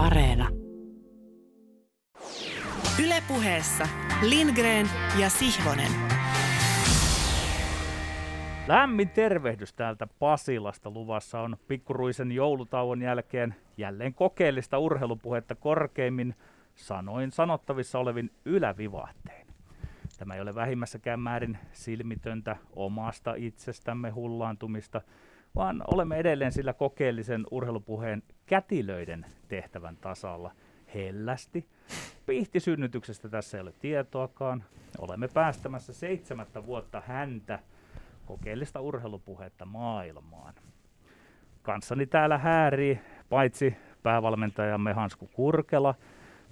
Areena. Ylepuheessa Lindgren ja Sihvonen. Lämmin tervehdys täältä Pasilasta. Luvassa on pikkuruisen joulutauon jälkeen jälleen kokeellista urheilupuhetta korkeimmin sanoin sanottavissa olevin ylävivahteen. Tämä ei ole vähimmässäkään määrin silmitöntä omasta itsestämme hullaantumista, vaan olemme edelleen sillä kokeellisen urheilupuheen kätilöiden tehtävän tasalla hellästi. Pihtisynnytyksestä tässä ei ole tietoakaan. Olemme päästämässä seitsemättä vuotta häntä kokeellista urheilupuhetta maailmaan. Kanssani täällä häärii paitsi päävalmentajamme Hansku Kurkela,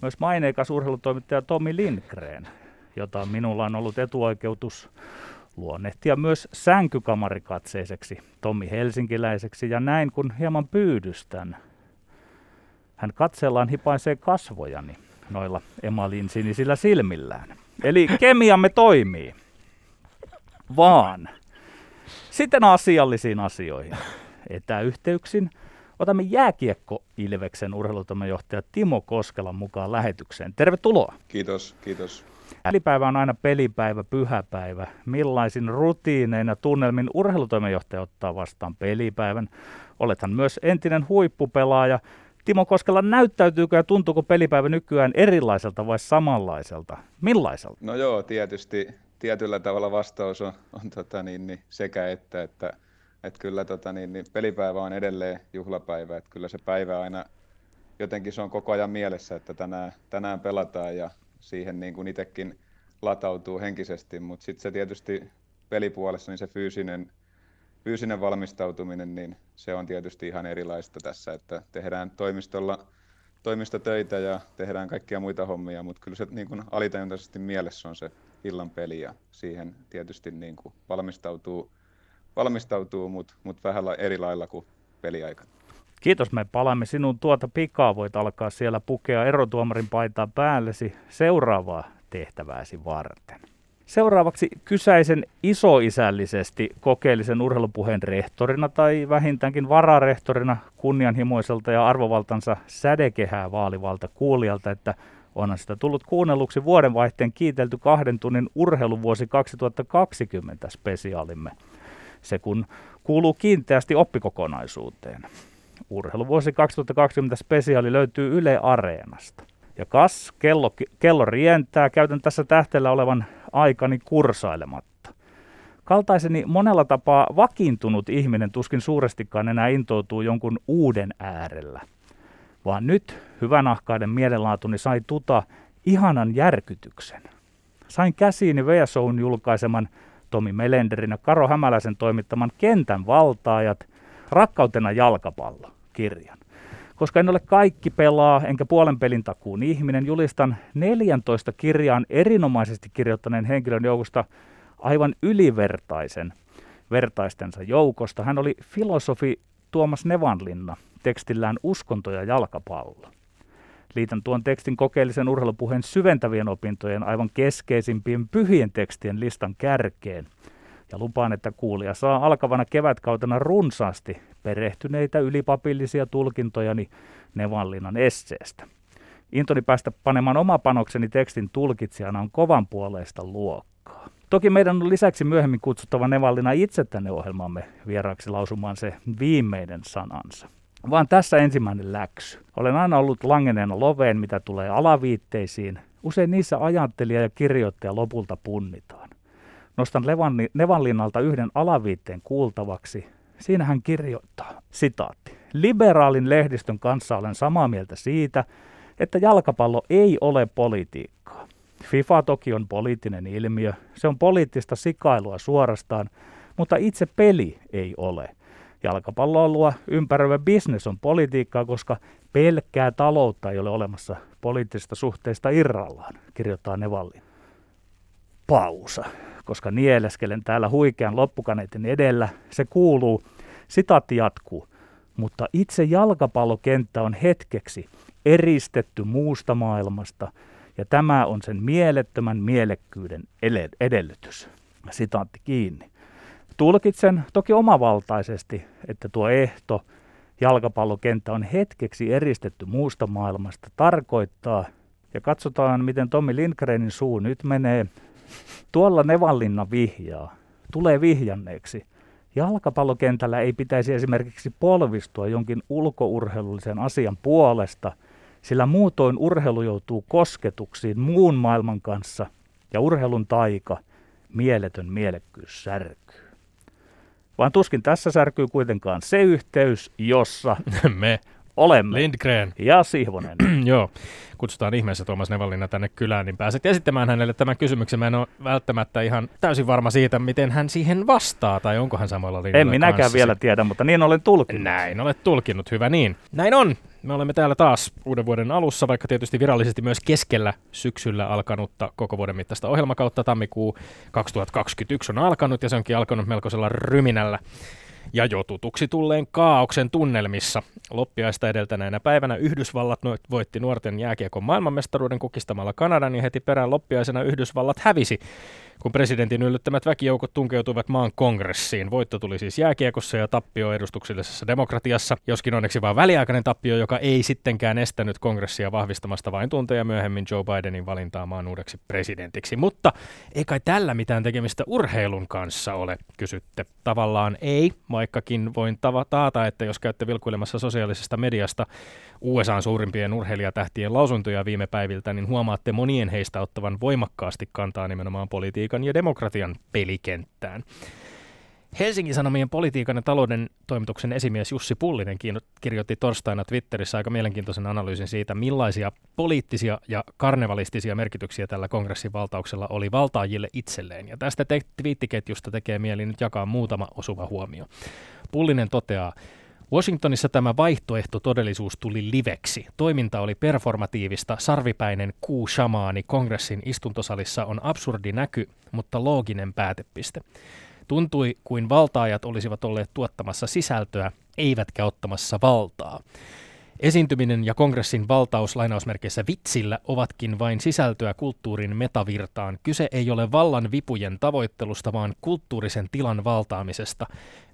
myös maineikas urheilutoimittaja Tomi Lindgren, jota minulla on ollut etuoikeutus luonnehtia myös sänkykamarikatseiseksi Tommi Helsinkiläiseksi ja näin kun hieman pyydystän. Hän katsellaan hipaisee kasvojani noilla emalin sinisillä silmillään. Eli kemiamme toimii. Vaan. Sitten asiallisiin asioihin. Etäyhteyksin otamme jääkiekko Ilveksen urheilutoimenjohtaja Timo Koskelan mukaan lähetykseen. Tervetuloa. Kiitos, kiitos. Pelipäivä on aina pelipäivä, pyhäpäivä. Millaisin rutiinein ja tunnelmin urheilutoimenjohtaja ottaa vastaan pelipäivän? Olethan myös entinen huippupelaaja. Timo Koskela, näyttäytyykö ja tuntuuko pelipäivä nykyään erilaiselta vai samanlaiselta? Millaiselta? No joo, tietysti tietyllä tavalla vastaus on, on tota niin, niin sekä että, että, että kyllä tota niin, niin pelipäivä on edelleen juhlapäivä, että kyllä se päivä aina jotenkin se on koko ajan mielessä, että tänään, tänään pelataan ja siihen niin kuin itsekin latautuu henkisesti, mutta sitten se tietysti pelipuolessa niin se fyysinen, fyysinen valmistautuminen, niin se on tietysti ihan erilaista tässä, että tehdään toimistolla toimistotöitä ja tehdään kaikkia muita hommia, mutta kyllä se niin kuin alitajuntaisesti mielessä on se illan peli ja siihen tietysti niin kuin valmistautuu, valmistautuu mutta mut vähän eri lailla kuin peliaikana. Kiitos, me palaamme sinun tuota pikaa. Voit alkaa siellä pukea erotuomarin paitaa päällesi seuraavaa tehtävääsi varten. Seuraavaksi kysäisen isoisällisesti kokeellisen urheilupuheen rehtorina tai vähintäänkin vararehtorina kunnianhimoiselta ja arvovaltansa sädekehää vaalivalta kuulijalta, että onhan sitä tullut kuunnelluksi vuodenvaihteen kiitelty kahden tunnin urheiluvuosi 2020 spesiaalimme. Se kun kuuluu kiinteästi oppikokonaisuuteen. Urheiluvuosi 2020 spesiaali löytyy Yle Areenasta. Ja kas, kello, kello rientää, käytän tässä tähteellä olevan aikani kursailematta. Kaltaiseni monella tapaa vakiintunut ihminen tuskin suurestikaan enää intoutuu jonkun uuden äärellä. Vaan nyt hyvänahkaiden mielenlaatuni sai tuta ihanan järkytyksen. Sain käsiini VSOn julkaiseman Tomi Melenderin ja Karo Hämäläisen toimittaman Kentän valtaajat – Rakkautena jalkapallo kirjan. Koska en ole kaikki pelaa, enkä puolen pelin takuun ihminen, julistan 14 kirjaan erinomaisesti kirjoittaneen henkilön joukosta aivan ylivertaisen vertaistensa joukosta. Hän oli filosofi Tuomas Nevanlinna tekstillään Uskonto ja jalkapallo. Liitän tuon tekstin kokeellisen urheilupuheen syventävien opintojen aivan keskeisimpien pyhien tekstien listan kärkeen – ja lupaan, että kuulija saa alkavana kevätkautena runsaasti perehtyneitä ylipapillisia tulkintojani Nevanlinnan esseestä. Intoni päästä panemaan oma panokseni tekstin tulkitsijana on kovan puoleista luokkaa. Toki meidän on lisäksi myöhemmin kutsuttava Nevallina itse tänne ohjelmamme vieraaksi lausumaan se viimeinen sanansa. Vaan tässä ensimmäinen läksy. Olen aina ollut langeneena loveen, mitä tulee alaviitteisiin. Usein niissä ajattelija ja kirjoittaja lopulta punnitaan. Nostan Nevanlinnalta yhden alaviitteen kuultavaksi. Siinä hän kirjoittaa, sitaatti. Liberaalin lehdistön kanssa olen samaa mieltä siitä, että jalkapallo ei ole politiikkaa. FIFA toki on poliittinen ilmiö, se on poliittista sikailua suorastaan, mutta itse peli ei ole. Jalkapalloilua ympäröivä bisnes on politiikkaa, koska pelkkää taloutta ei ole olemassa poliittisista suhteista irrallaan, kirjoittaa Nevallin. Pausa koska nieleskelen täällä huikean loppukaneetin edellä. Se kuuluu, sitaatti jatkuu, mutta itse jalkapallokenttä on hetkeksi eristetty muusta maailmasta, ja tämä on sen mielettömän mielekkyyden edellytys. Sitaatti kiinni. Tulkitsen toki omavaltaisesti, että tuo ehto jalkapallokenttä on hetkeksi eristetty muusta maailmasta, tarkoittaa, ja katsotaan miten Tommi Lindgrenin suu nyt menee, tuolla Nevallinna vihjaa, tulee vihjanneeksi. Jalkapallokentällä ei pitäisi esimerkiksi polvistua jonkin ulkourheilullisen asian puolesta, sillä muutoin urheilu joutuu kosketuksiin muun maailman kanssa ja urheilun taika, mieletön mielekkyys särkyy. Vaan tuskin tässä särkyy kuitenkaan se yhteys, jossa Me, olemme. Lindgren. Ja Sihvonen. Joo, kutsutaan ihmeessä Tuomas Nevallina tänne kylään, niin pääset esittämään hänelle tämän kysymyksen. Mä en ole välttämättä ihan täysin varma siitä, miten hän siihen vastaa, tai onko hän samalla linjalla En minäkään kanssasi. vielä tiedä, mutta niin olen tulkinut. Näin olet tulkinnut, hyvä niin. Näin on. Me olemme täällä taas uuden vuoden alussa, vaikka tietysti virallisesti myös keskellä syksyllä alkanutta koko vuoden mittaista ohjelmakautta. Tammikuu 2021 on alkanut ja se onkin alkanut melkoisella ryminällä. Ja jo tutuksi tulleen kaauksen tunnelmissa. Loppiaista edeltäneenä päivänä Yhdysvallat no- voitti nuorten jääkiekon maailmanmestaruuden kukistamalla Kanadan ja heti perään loppiaisena Yhdysvallat hävisi kun presidentin yllyttämät väkijoukot tunkeutuivat maan kongressiin. Voitto tuli siis jääkiekossa ja tappio edustuksellisessa demokratiassa, joskin onneksi vain väliaikainen tappio, joka ei sittenkään estänyt kongressia vahvistamasta vain tunteja myöhemmin Joe Bidenin valintaa maan uudeksi presidentiksi. Mutta ei kai tällä mitään tekemistä urheilun kanssa ole, kysytte. Tavallaan ei, vaikkakin voin taata, että jos käytte vilkuilemassa sosiaalisesta mediasta USAn suurimpien urheilijatähtien lausuntoja viime päiviltä, niin huomaatte monien heistä ottavan voimakkaasti kantaa nimenomaan politiikan ja demokratian pelikenttään. Helsingin Sanomien politiikan ja talouden toimituksen esimies Jussi Pullinen kirjoitti torstaina Twitterissä aika mielenkiintoisen analyysin siitä, millaisia poliittisia ja karnevalistisia merkityksiä tällä kongressin valtauksella oli valtaajille itselleen. Ja tästä te- twiittiketjusta tekee mieli nyt jakaa muutama osuva huomio. Pullinen toteaa, Washingtonissa tämä vaihtoehto todellisuus tuli liveksi. Toiminta oli performatiivista, sarvipäinen kuu-shamaani kongressin istuntosalissa on absurdi näky, mutta looginen päätepiste. Tuntui kuin valtaajat olisivat olleet tuottamassa sisältöä, eivätkä ottamassa valtaa. Esiintyminen ja kongressin valtaus lainausmerkeissä vitsillä ovatkin vain sisältöä kulttuurin metavirtaan. Kyse ei ole vallan vipujen tavoittelusta, vaan kulttuurisen tilan valtaamisesta.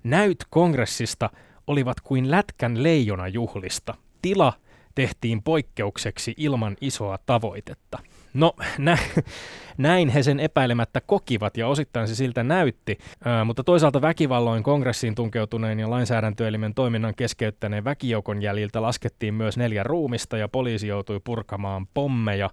Näyt kongressista olivat kuin lätkän leijonajuhlista. Tila tehtiin poikkeukseksi ilman isoa tavoitetta. No, nä- näin he sen epäilemättä kokivat ja osittain se siltä näytti, Ää, mutta toisaalta väkivalloin kongressiin tunkeutuneen ja lainsäädäntöelimen toiminnan keskeyttäneen väkijoukon jäljiltä laskettiin myös neljä ruumista ja poliisi joutui purkamaan pommeja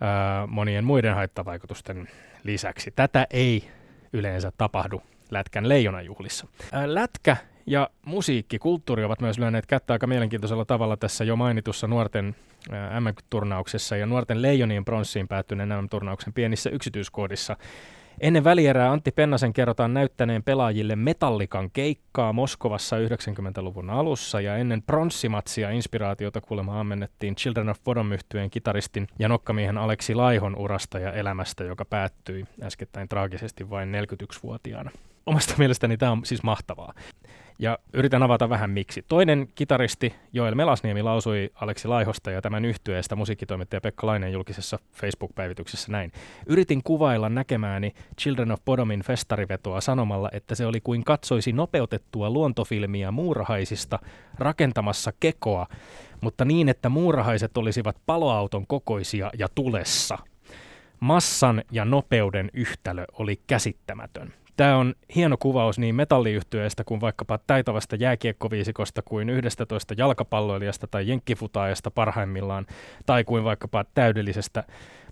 ää, monien muiden haittavaikutusten lisäksi. Tätä ei yleensä tapahdu Lätkän leijonajuhlissa. Lätkä ja musiikki, kulttuuri ovat myös lyöneet kättä aika mielenkiintoisella tavalla tässä jo mainitussa nuorten MM-turnauksessa ja nuorten leijonien pronssiin päättyneen MM-turnauksen pienissä yksityiskoodissa. Ennen välierää Antti Pennasen kerrotaan näyttäneen pelaajille Metallikan keikkaa Moskovassa 90-luvun alussa ja ennen pronssimatsia inspiraatiota kuulemma ammennettiin Children of Bodom yhtyeen kitaristin ja nokkamiehen Aleksi Laihon urasta ja elämästä, joka päättyi äskettäin traagisesti vain 41-vuotiaana. Omasta mielestäni tämä on siis mahtavaa. Ja yritän avata vähän miksi. Toinen kitaristi Joel Melasniemi lausui Aleksi Laihosta ja tämän yhtyeestä musiikkitoimittaja Pekka Lainen julkisessa Facebook-päivityksessä näin. Yritin kuvailla näkemääni Children of Bodomin festarivetoa sanomalla, että se oli kuin katsoisi nopeutettua luontofilmiä muurahaisista rakentamassa kekoa, mutta niin, että muurahaiset olisivat paloauton kokoisia ja tulessa. Massan ja nopeuden yhtälö oli käsittämätön. Tämä on hieno kuvaus niin metalliyhtyeestä kuin vaikkapa taitavasta jääkiekkoviisikosta kuin 11 jalkapalloilijasta tai jenkkifutaajasta parhaimmillaan, tai kuin vaikkapa täydellisestä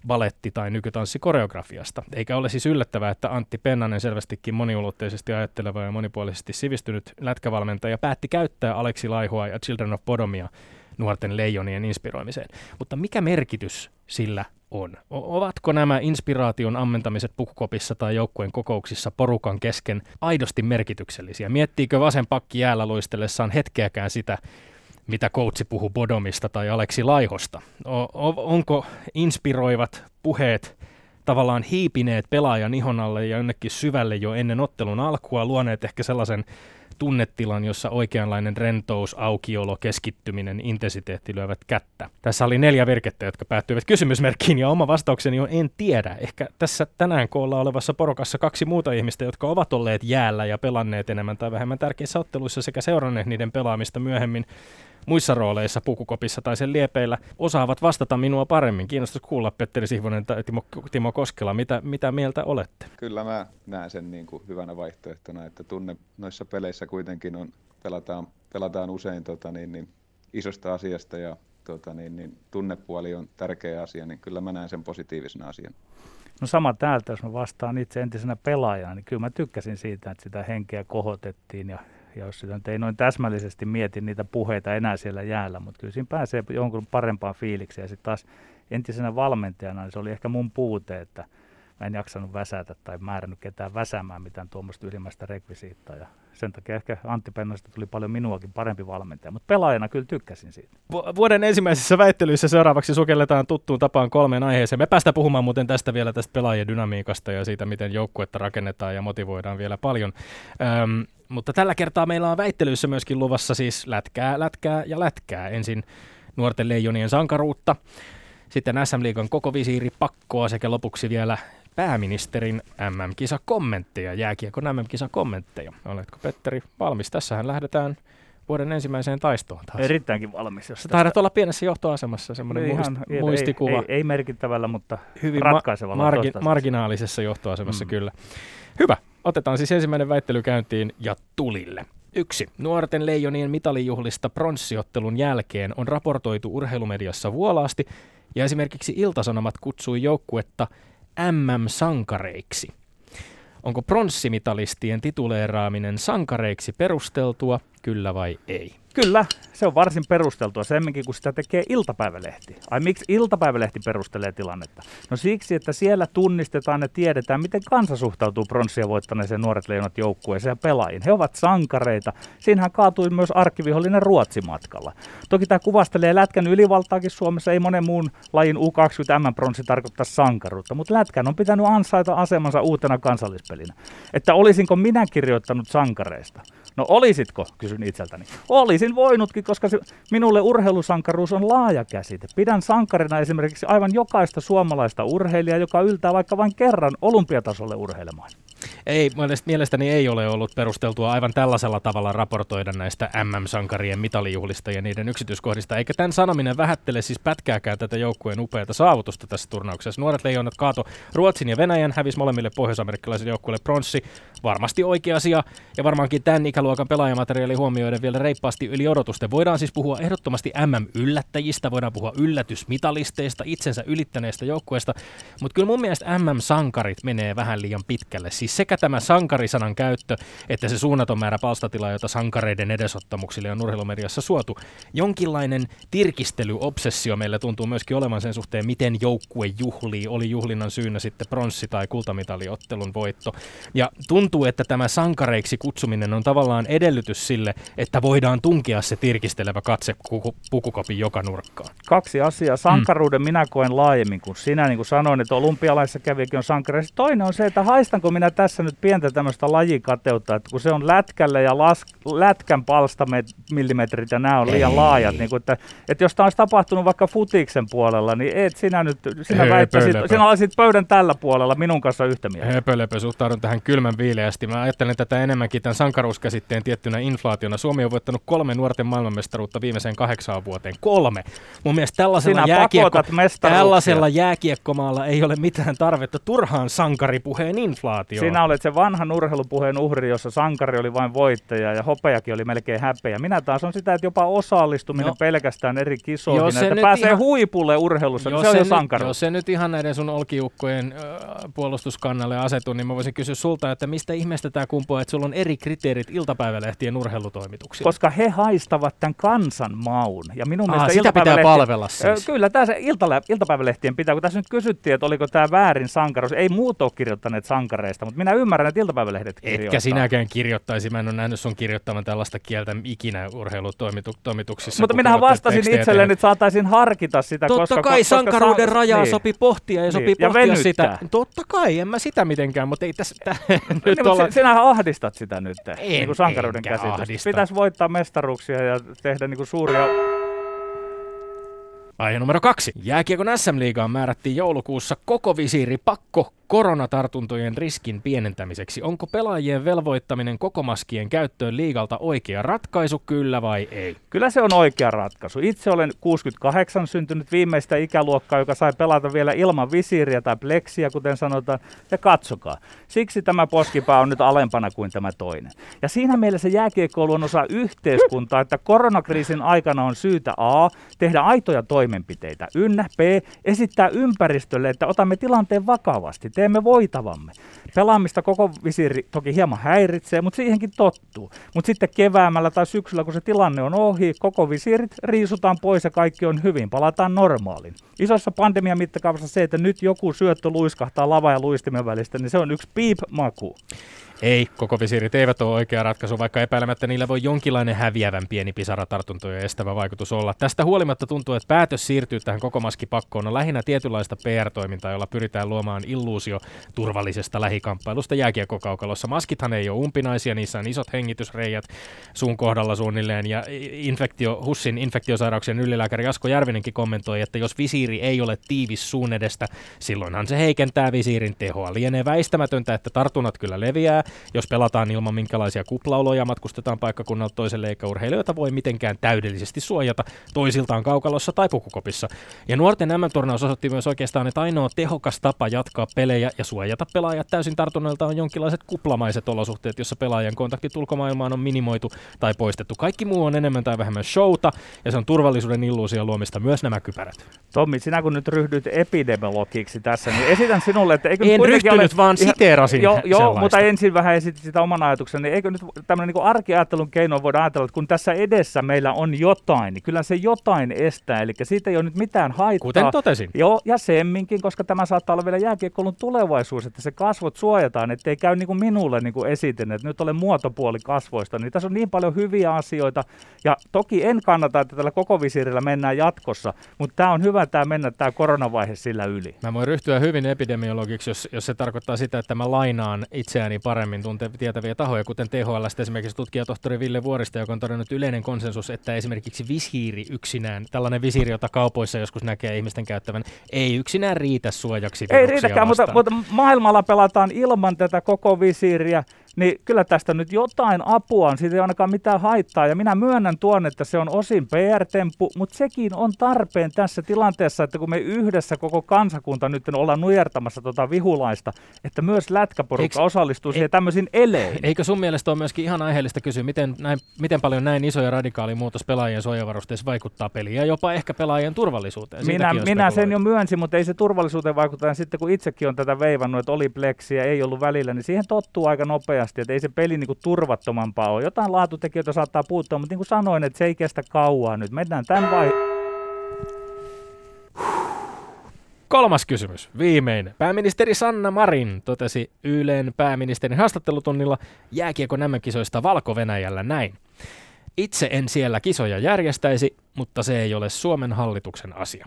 baletti- tai nykytanssikoreografiasta. Eikä ole siis yllättävää, että Antti Pennanen selvästikin moniulotteisesti ajatteleva ja monipuolisesti sivistynyt lätkävalmentaja päätti käyttää Aleksi Laihoa ja Children of Bodomia nuorten leijonien inspiroimiseen. Mutta mikä merkitys sillä on? O- ovatko nämä inspiraation ammentamiset pukkopissa tai joukkueen kokouksissa porukan kesken aidosti merkityksellisiä? Miettiikö vasen pakki jäällä luistellessaan hetkeäkään sitä, mitä koutsi puhuu Bodomista tai Aleksi Laihosta? O- onko inspiroivat puheet tavallaan hiipineet pelaajan ihon alle ja jonnekin syvälle jo ennen ottelun alkua, luoneet ehkä sellaisen tunnetilan, jossa oikeanlainen rentous, aukiolo, keskittyminen, intensiteetti lyövät kättä. Tässä oli neljä virkettä, jotka päättyivät kysymysmerkkiin ja oma vastaukseni on en tiedä. Ehkä tässä tänään koolla olevassa porokassa kaksi muuta ihmistä, jotka ovat olleet jäällä ja pelanneet enemmän tai vähemmän tärkeissä otteluissa sekä seuranneet niiden pelaamista myöhemmin muissa rooleissa pukukopissa tai sen liepeillä osaavat vastata minua paremmin. Kiinnostaisi kuulla Petteri Sihvonen tai Timo, Timo Koskela, mitä, mitä mieltä olette? Kyllä mä näen sen niin kuin hyvänä vaihtoehtona, että tunne noissa peleissä kuitenkin on, pelataan, pelataan usein tota niin, niin, isosta asiasta ja tota niin, niin, tunnepuoli on tärkeä asia, niin kyllä mä näen sen positiivisena asiana. No sama täältä, jos mä vastaan itse entisenä pelaajana, niin kyllä mä tykkäsin siitä, että sitä henkeä kohotettiin ja ja jos sitä nyt ei noin täsmällisesti mieti niitä puheita enää siellä jäällä, mutta kyllä siinä pääsee jonkun parempaan fiilikseen. Ja sitten taas entisenä valmentajana niin se oli ehkä mun puute, että mä en jaksanut väsätä tai määrännyt ketään väsämään mitään tuommoista ylimmäistä rekvisiittaa. Ja sen takia ehkä Antti Pennasta tuli paljon minuakin parempi valmentaja, mutta pelaajana kyllä tykkäsin siitä. Vuoden ensimmäisessä väittelyissä seuraavaksi sukelletaan tuttuun tapaan kolmeen aiheeseen. Me päästään puhumaan muuten tästä vielä tästä pelaajien dynamiikasta ja siitä, miten joukkuetta rakennetaan ja motivoidaan vielä paljon. Öm, mutta tällä kertaa meillä on väittelyissä myöskin luvassa siis lätkää, lätkää ja lätkää. Ensin nuorten leijonien sankaruutta, sitten SM-liigan koko visiiri pakkoa sekä lopuksi vielä pääministerin MM-kisakommentteja, jääkiekon MM-kisakommentteja. Oletko Petteri valmis? Tässähän lähdetään vuoden ensimmäiseen taistoon taas. Erittäinkin valmis. Jos Taidat olla pienessä johtoasemassa, semmoinen muist, ihan, muistikuva. Ei, ei, ei merkittävällä, mutta Hyvin ratkaisevalla. Ma- marginaalisessa johtoasemassa mm. kyllä. Hyvä, otetaan siis ensimmäinen väittely käyntiin ja tulille. Yksi. Nuorten leijonien mitalijuhlista pronssiottelun jälkeen on raportoitu urheilumediassa vuolaasti, ja esimerkiksi Iltasanomat kutsui joukkuetta MM-sankareiksi. Onko pronssimitalistien tituleeraaminen sankareiksi perusteltua, kyllä vai ei? Kyllä, se on varsin perusteltua, semminkin kun sitä tekee iltapäivälehti. Ai miksi iltapäivälehti perustelee tilannetta? No siksi, että siellä tunnistetaan ja tiedetään, miten kansa suhtautuu pronssia voittaneeseen nuoret leijonat joukkueeseen ja pelaajiin. He ovat sankareita. Siinähän kaatui myös arkkivihollinen Ruotsi matkalla. Toki tämä kuvastelee lätkän ylivaltaakin Suomessa, ei monen muun lajin U20 M-pronssi tarkoittaa sankaruutta, mutta lätkän on pitänyt ansaita asemansa uutena kansallispelinä. Että olisinko minä kirjoittanut sankareista? No olisitko, kysyn itseltäni. Olisin voinutkin, koska se, minulle urheilusankaruus on laaja käsite. Pidän sankarina esimerkiksi aivan jokaista suomalaista urheilijaa, joka yltää vaikka vain kerran olympiatasolle urheilemaan. Ei, mielestäni ei ole ollut perusteltua aivan tällaisella tavalla raportoida näistä MM-sankarien mitalijuhlista ja niiden yksityiskohdista, eikä tämän sanominen vähättele siis pätkääkään tätä joukkueen upeata saavutusta tässä turnauksessa. Nuoret leijonat kaato Ruotsin ja Venäjän, hävisi molemmille pohjois-amerikkalaisille joukkueille pronssi. Varmasti oikea asia ja varmaankin tämän ikäluokan pelaajamateriaali huomioiden vielä reippaasti yli odotusten. Voidaan siis puhua ehdottomasti MM-yllättäjistä, voidaan puhua yllätysmitalisteista, itsensä ylittäneistä joukkueista, mutta kyllä mun mielestä MM-sankarit menee vähän liian pitkälle. Siis sekä tämä sankarisanan käyttö, että se suunnaton määrä palstatilaa, jota sankareiden edesottamuksille on urheilumediassa suotu. Jonkinlainen tirkistelyobsessio meillä tuntuu myöskin olevan sen suhteen, miten joukkue juhlii. Oli juhlinnan syynä sitten pronssi- tai kultamitaliottelun voitto. Ja tuntuu, että tämä sankareiksi kutsuminen on tavallaan edellytys sille, että voidaan tunkea se tirkistelevä katse pukukopin joka nurkkaan. Kaksi asiaa. Sankaruuden mm. minä koen laajemmin kuin sinä, niin kuin sanoin, että olympialaisissa kävikin on sankareissa. Toinen on se, että haistanko minä tässä nyt pientä tämmöistä lajikateutta, että kun se on lätkälle ja las, lätkän palstamillimetrit ja nämä on liian Ei. laajat, niin kuin, että, että jos tämä olisi tapahtunut vaikka futiksen puolella, niin et sinä nyt, sinä väittäisit, sinä olisit pöydän tällä puolella minun kanssa yhtä mieltä. Höpölöpö, suhtaudun tähän kylmän viileästi. Mä ajattelen tätä enemmänkin tämän sankaruuskäsitteen tiettynä inflaationa. Suomi on voittanut kolme nuorten maailmanmestaruutta viimeiseen kahdeksaan vuoteen. Kolme. Mun mielestä tällaisella, jääkiekko, tällaisella jääkiekkomaalla ei ole mitään tarvetta turhaan sankaripuheen inflaatioon. Sinä olet se vanhan urheilupuheen uhri, jossa sankari oli vain voittaja ja hopeakin oli melkein häpeä. Minä taas on sitä, että jopa osallistuminen no. pelkästään eri kisoihin, että pääsee ihan, huipulle urheilussa, niin se on jo sankari. Jos se nyt ihan näiden sun olkiukkojen äh, puolustuskannalle asetu, niin mä voisin kysyä sulta, että mistä ihmeestä tämä kumpuaa, että sulla on eri kriteerit iltapäivälehtien urheilutoimituksiin? Koska he haistavat tämän kansan maun. Ja minun Aa, sitä pitää palvella siis. Kyllä, tässä iltapäivälehtien pitää, kun tässä nyt kysyttiin, että oliko tämä väärin sankaruus. Ei muut ole kirjoittaneet sankareista, mutta minä ymmärrän, että iltapäivälehdet kirjoittaa. Etkä sinäkään kirjoittaisi, mä en ole nähnyt sun kirjoittavan tällaista kieltä ikinä urheilutoimituksissa. Mutta minähän vastasin itselleni, että saataisiin harkita sitä, Totta koska... kai koska sankaruuden sa- rajaa niin. sopii pohtia ja Niin, sopii ja pohtia venyttää. sitä. Totta kai, en mä sitä mitenkään, mutta ei tässä tä, nyt Niin, olla... sinähän ahdistat sitä nyt, En, niin kuin sankaruuden enkä käsitys. ahdista. Pitäisi voittaa mestaruuksia ja tehdä niin kuin suuria... Aihe numero kaksi. Jääkiekon SM-liigaan määrättiin joulukuussa koko visiiri pakko koronatartuntojen riskin pienentämiseksi. Onko pelaajien velvoittaminen koko maskien käyttöön liigalta oikea ratkaisu, kyllä vai ei? Kyllä se on oikea ratkaisu. Itse olen 68 syntynyt viimeistä ikäluokkaa, joka sai pelata vielä ilman visiiriä tai pleksiä, kuten sanotaan. Ja katsokaa, siksi tämä poskipää on nyt alempana kuin tämä toinen. Ja siinä mielessä jääkiekkoilu on osa yhteiskuntaa, että koronakriisin aikana on syytä A, tehdä aitoja toimenpiteitä, ynnä B, esittää ympäristölle, että otamme tilanteen vakavasti, teemme voitavamme. Pelaamista koko visiiri toki hieman häiritsee, mutta siihenkin tottuu. Mutta sitten keväämällä tai syksyllä, kun se tilanne on ohi, koko visiirit riisutaan pois ja kaikki on hyvin, palataan normaaliin. Isossa pandemian mittakaavassa se, että nyt joku syöttö luiskahtaa lava ja luistimen välistä, niin se on yksi piip-maku. Ei, koko visiirit eivät ole oikea ratkaisu, vaikka epäilemättä niillä voi jonkinlainen häviävän pieni pisaratartuntoja estävä vaikutus olla. Tästä huolimatta tuntuu, että päätös siirtyy tähän koko maskipakkoon on lähinnä tietynlaista PR-toimintaa, jolla pyritään luomaan illuusio turvallisesta lähikamppailusta jääkiekkokaukalossa. Maskithan ei ole umpinaisia, niissä on isot hengitysreijät suun kohdalla suunnilleen, ja infektio, HUSin infektiosairauksien ylilääkäri Asko Järvinenkin kommentoi, että jos visiiri ei ole tiivis suun edestä, silloinhan se heikentää visiirin tehoa. Lienee väistämätöntä, että tartunnat kyllä leviää, jos pelataan ilman minkälaisia kuplauloja, matkustetaan paikkakunnalta toiselle eikä urheilijoita voi mitenkään täydellisesti suojata toisiltaan kaukalossa tai pukukopissa. Ja nuorten MM-turnaus osoitti myös oikeastaan, että ainoa tehokas tapa jatkaa pelejä ja suojata pelaajat täysin tartunnoilta on jonkinlaiset kuplamaiset olosuhteet, jossa pelaajan kontaktit ulkomaailmaan on minimoitu tai poistettu. Kaikki muu on enemmän tai vähemmän showta ja se on turvallisuuden illuusion luomista myös nämä kypärät. Tommi, sinä kun nyt ryhdyt epidemiologiksi tässä, niin esitän sinulle, että eikö En ryhtynyt, ole vaan siteerasin Joo, sellaista. mutta ensin vähän esitit sitä oman ajatuksen, niin eikö nyt tämmöinen niin arkiajattelun keino voida ajatella, että kun tässä edessä meillä on jotain, niin kyllä se jotain estää, eli siitä ei ole nyt mitään haittaa. Kuten totesin. Joo, ja semminkin, koska tämä saattaa olla vielä jääkiekkoilun tulevaisuus, että se kasvot suojataan, ettei käy niin kuin minulle niin kuin esitin, että nyt olen muotopuoli kasvoista, niin tässä on niin paljon hyviä asioita, ja toki en kannata, että tällä koko visiirillä mennään jatkossa, mutta tämä on hyvä tämä mennä tämä koronavaihe sillä yli. Mä voin ryhtyä hyvin epidemiologiksi, jos, jos se tarkoittaa sitä, että mä lainaan itseäni paremmin tunte, tietäviä tahoja, kuten THL, esimerkiksi tutkijatohtori Ville Vuorista, joka on todennut yleinen konsensus, että esimerkiksi visiiri yksinään, tällainen visiiri, jota kaupoissa joskus näkee ihmisten käyttävän, ei yksinään riitä suojaksi Ei riitäkään, mutta, mutta maailmalla pelataan ilman tätä koko visiiriä, niin kyllä tästä nyt jotain apua on, siitä ei ainakaan mitään haittaa. Ja minä myönnän tuon, että se on osin PR-temppu, mutta sekin on tarpeen tässä tilanteessa, että kun me yhdessä koko kansakunta nyt ollaan nujertamassa tota vihulaista, että myös lätkäporukka Eiks- osallistuu siihen tämmöisiin eleihin. Eikö sun mielestä ole myöskin ihan aiheellista kysyä, miten, näin, miten paljon näin iso ja radikaali muutos pelaajien suojavarusteissa vaikuttaa peliin ja jopa ehkä pelaajien turvallisuuteen? Minä, minä sen jo myönsin, mutta ei se turvallisuuteen vaikuta. Ja sitten kun itsekin on tätä veivannut, että oli pleksiä, ei ollut välillä, niin siihen tottuu aika nopeasti, että ei se peli niin kuin turvattomampaa ole. Jotain laatutekijöitä saattaa puuttua, mutta niin kuin sanoin, että se ei kestä kauaa nyt. Mennään tämän vai... Kolmas kysymys, viimeinen. Pääministeri Sanna Marin totesi Ylen pääministerin haastattelutunnilla jääkiekon MM-kisoista Valko-Venäjällä näin. Itse en siellä kisoja järjestäisi, mutta se ei ole Suomen hallituksen asia.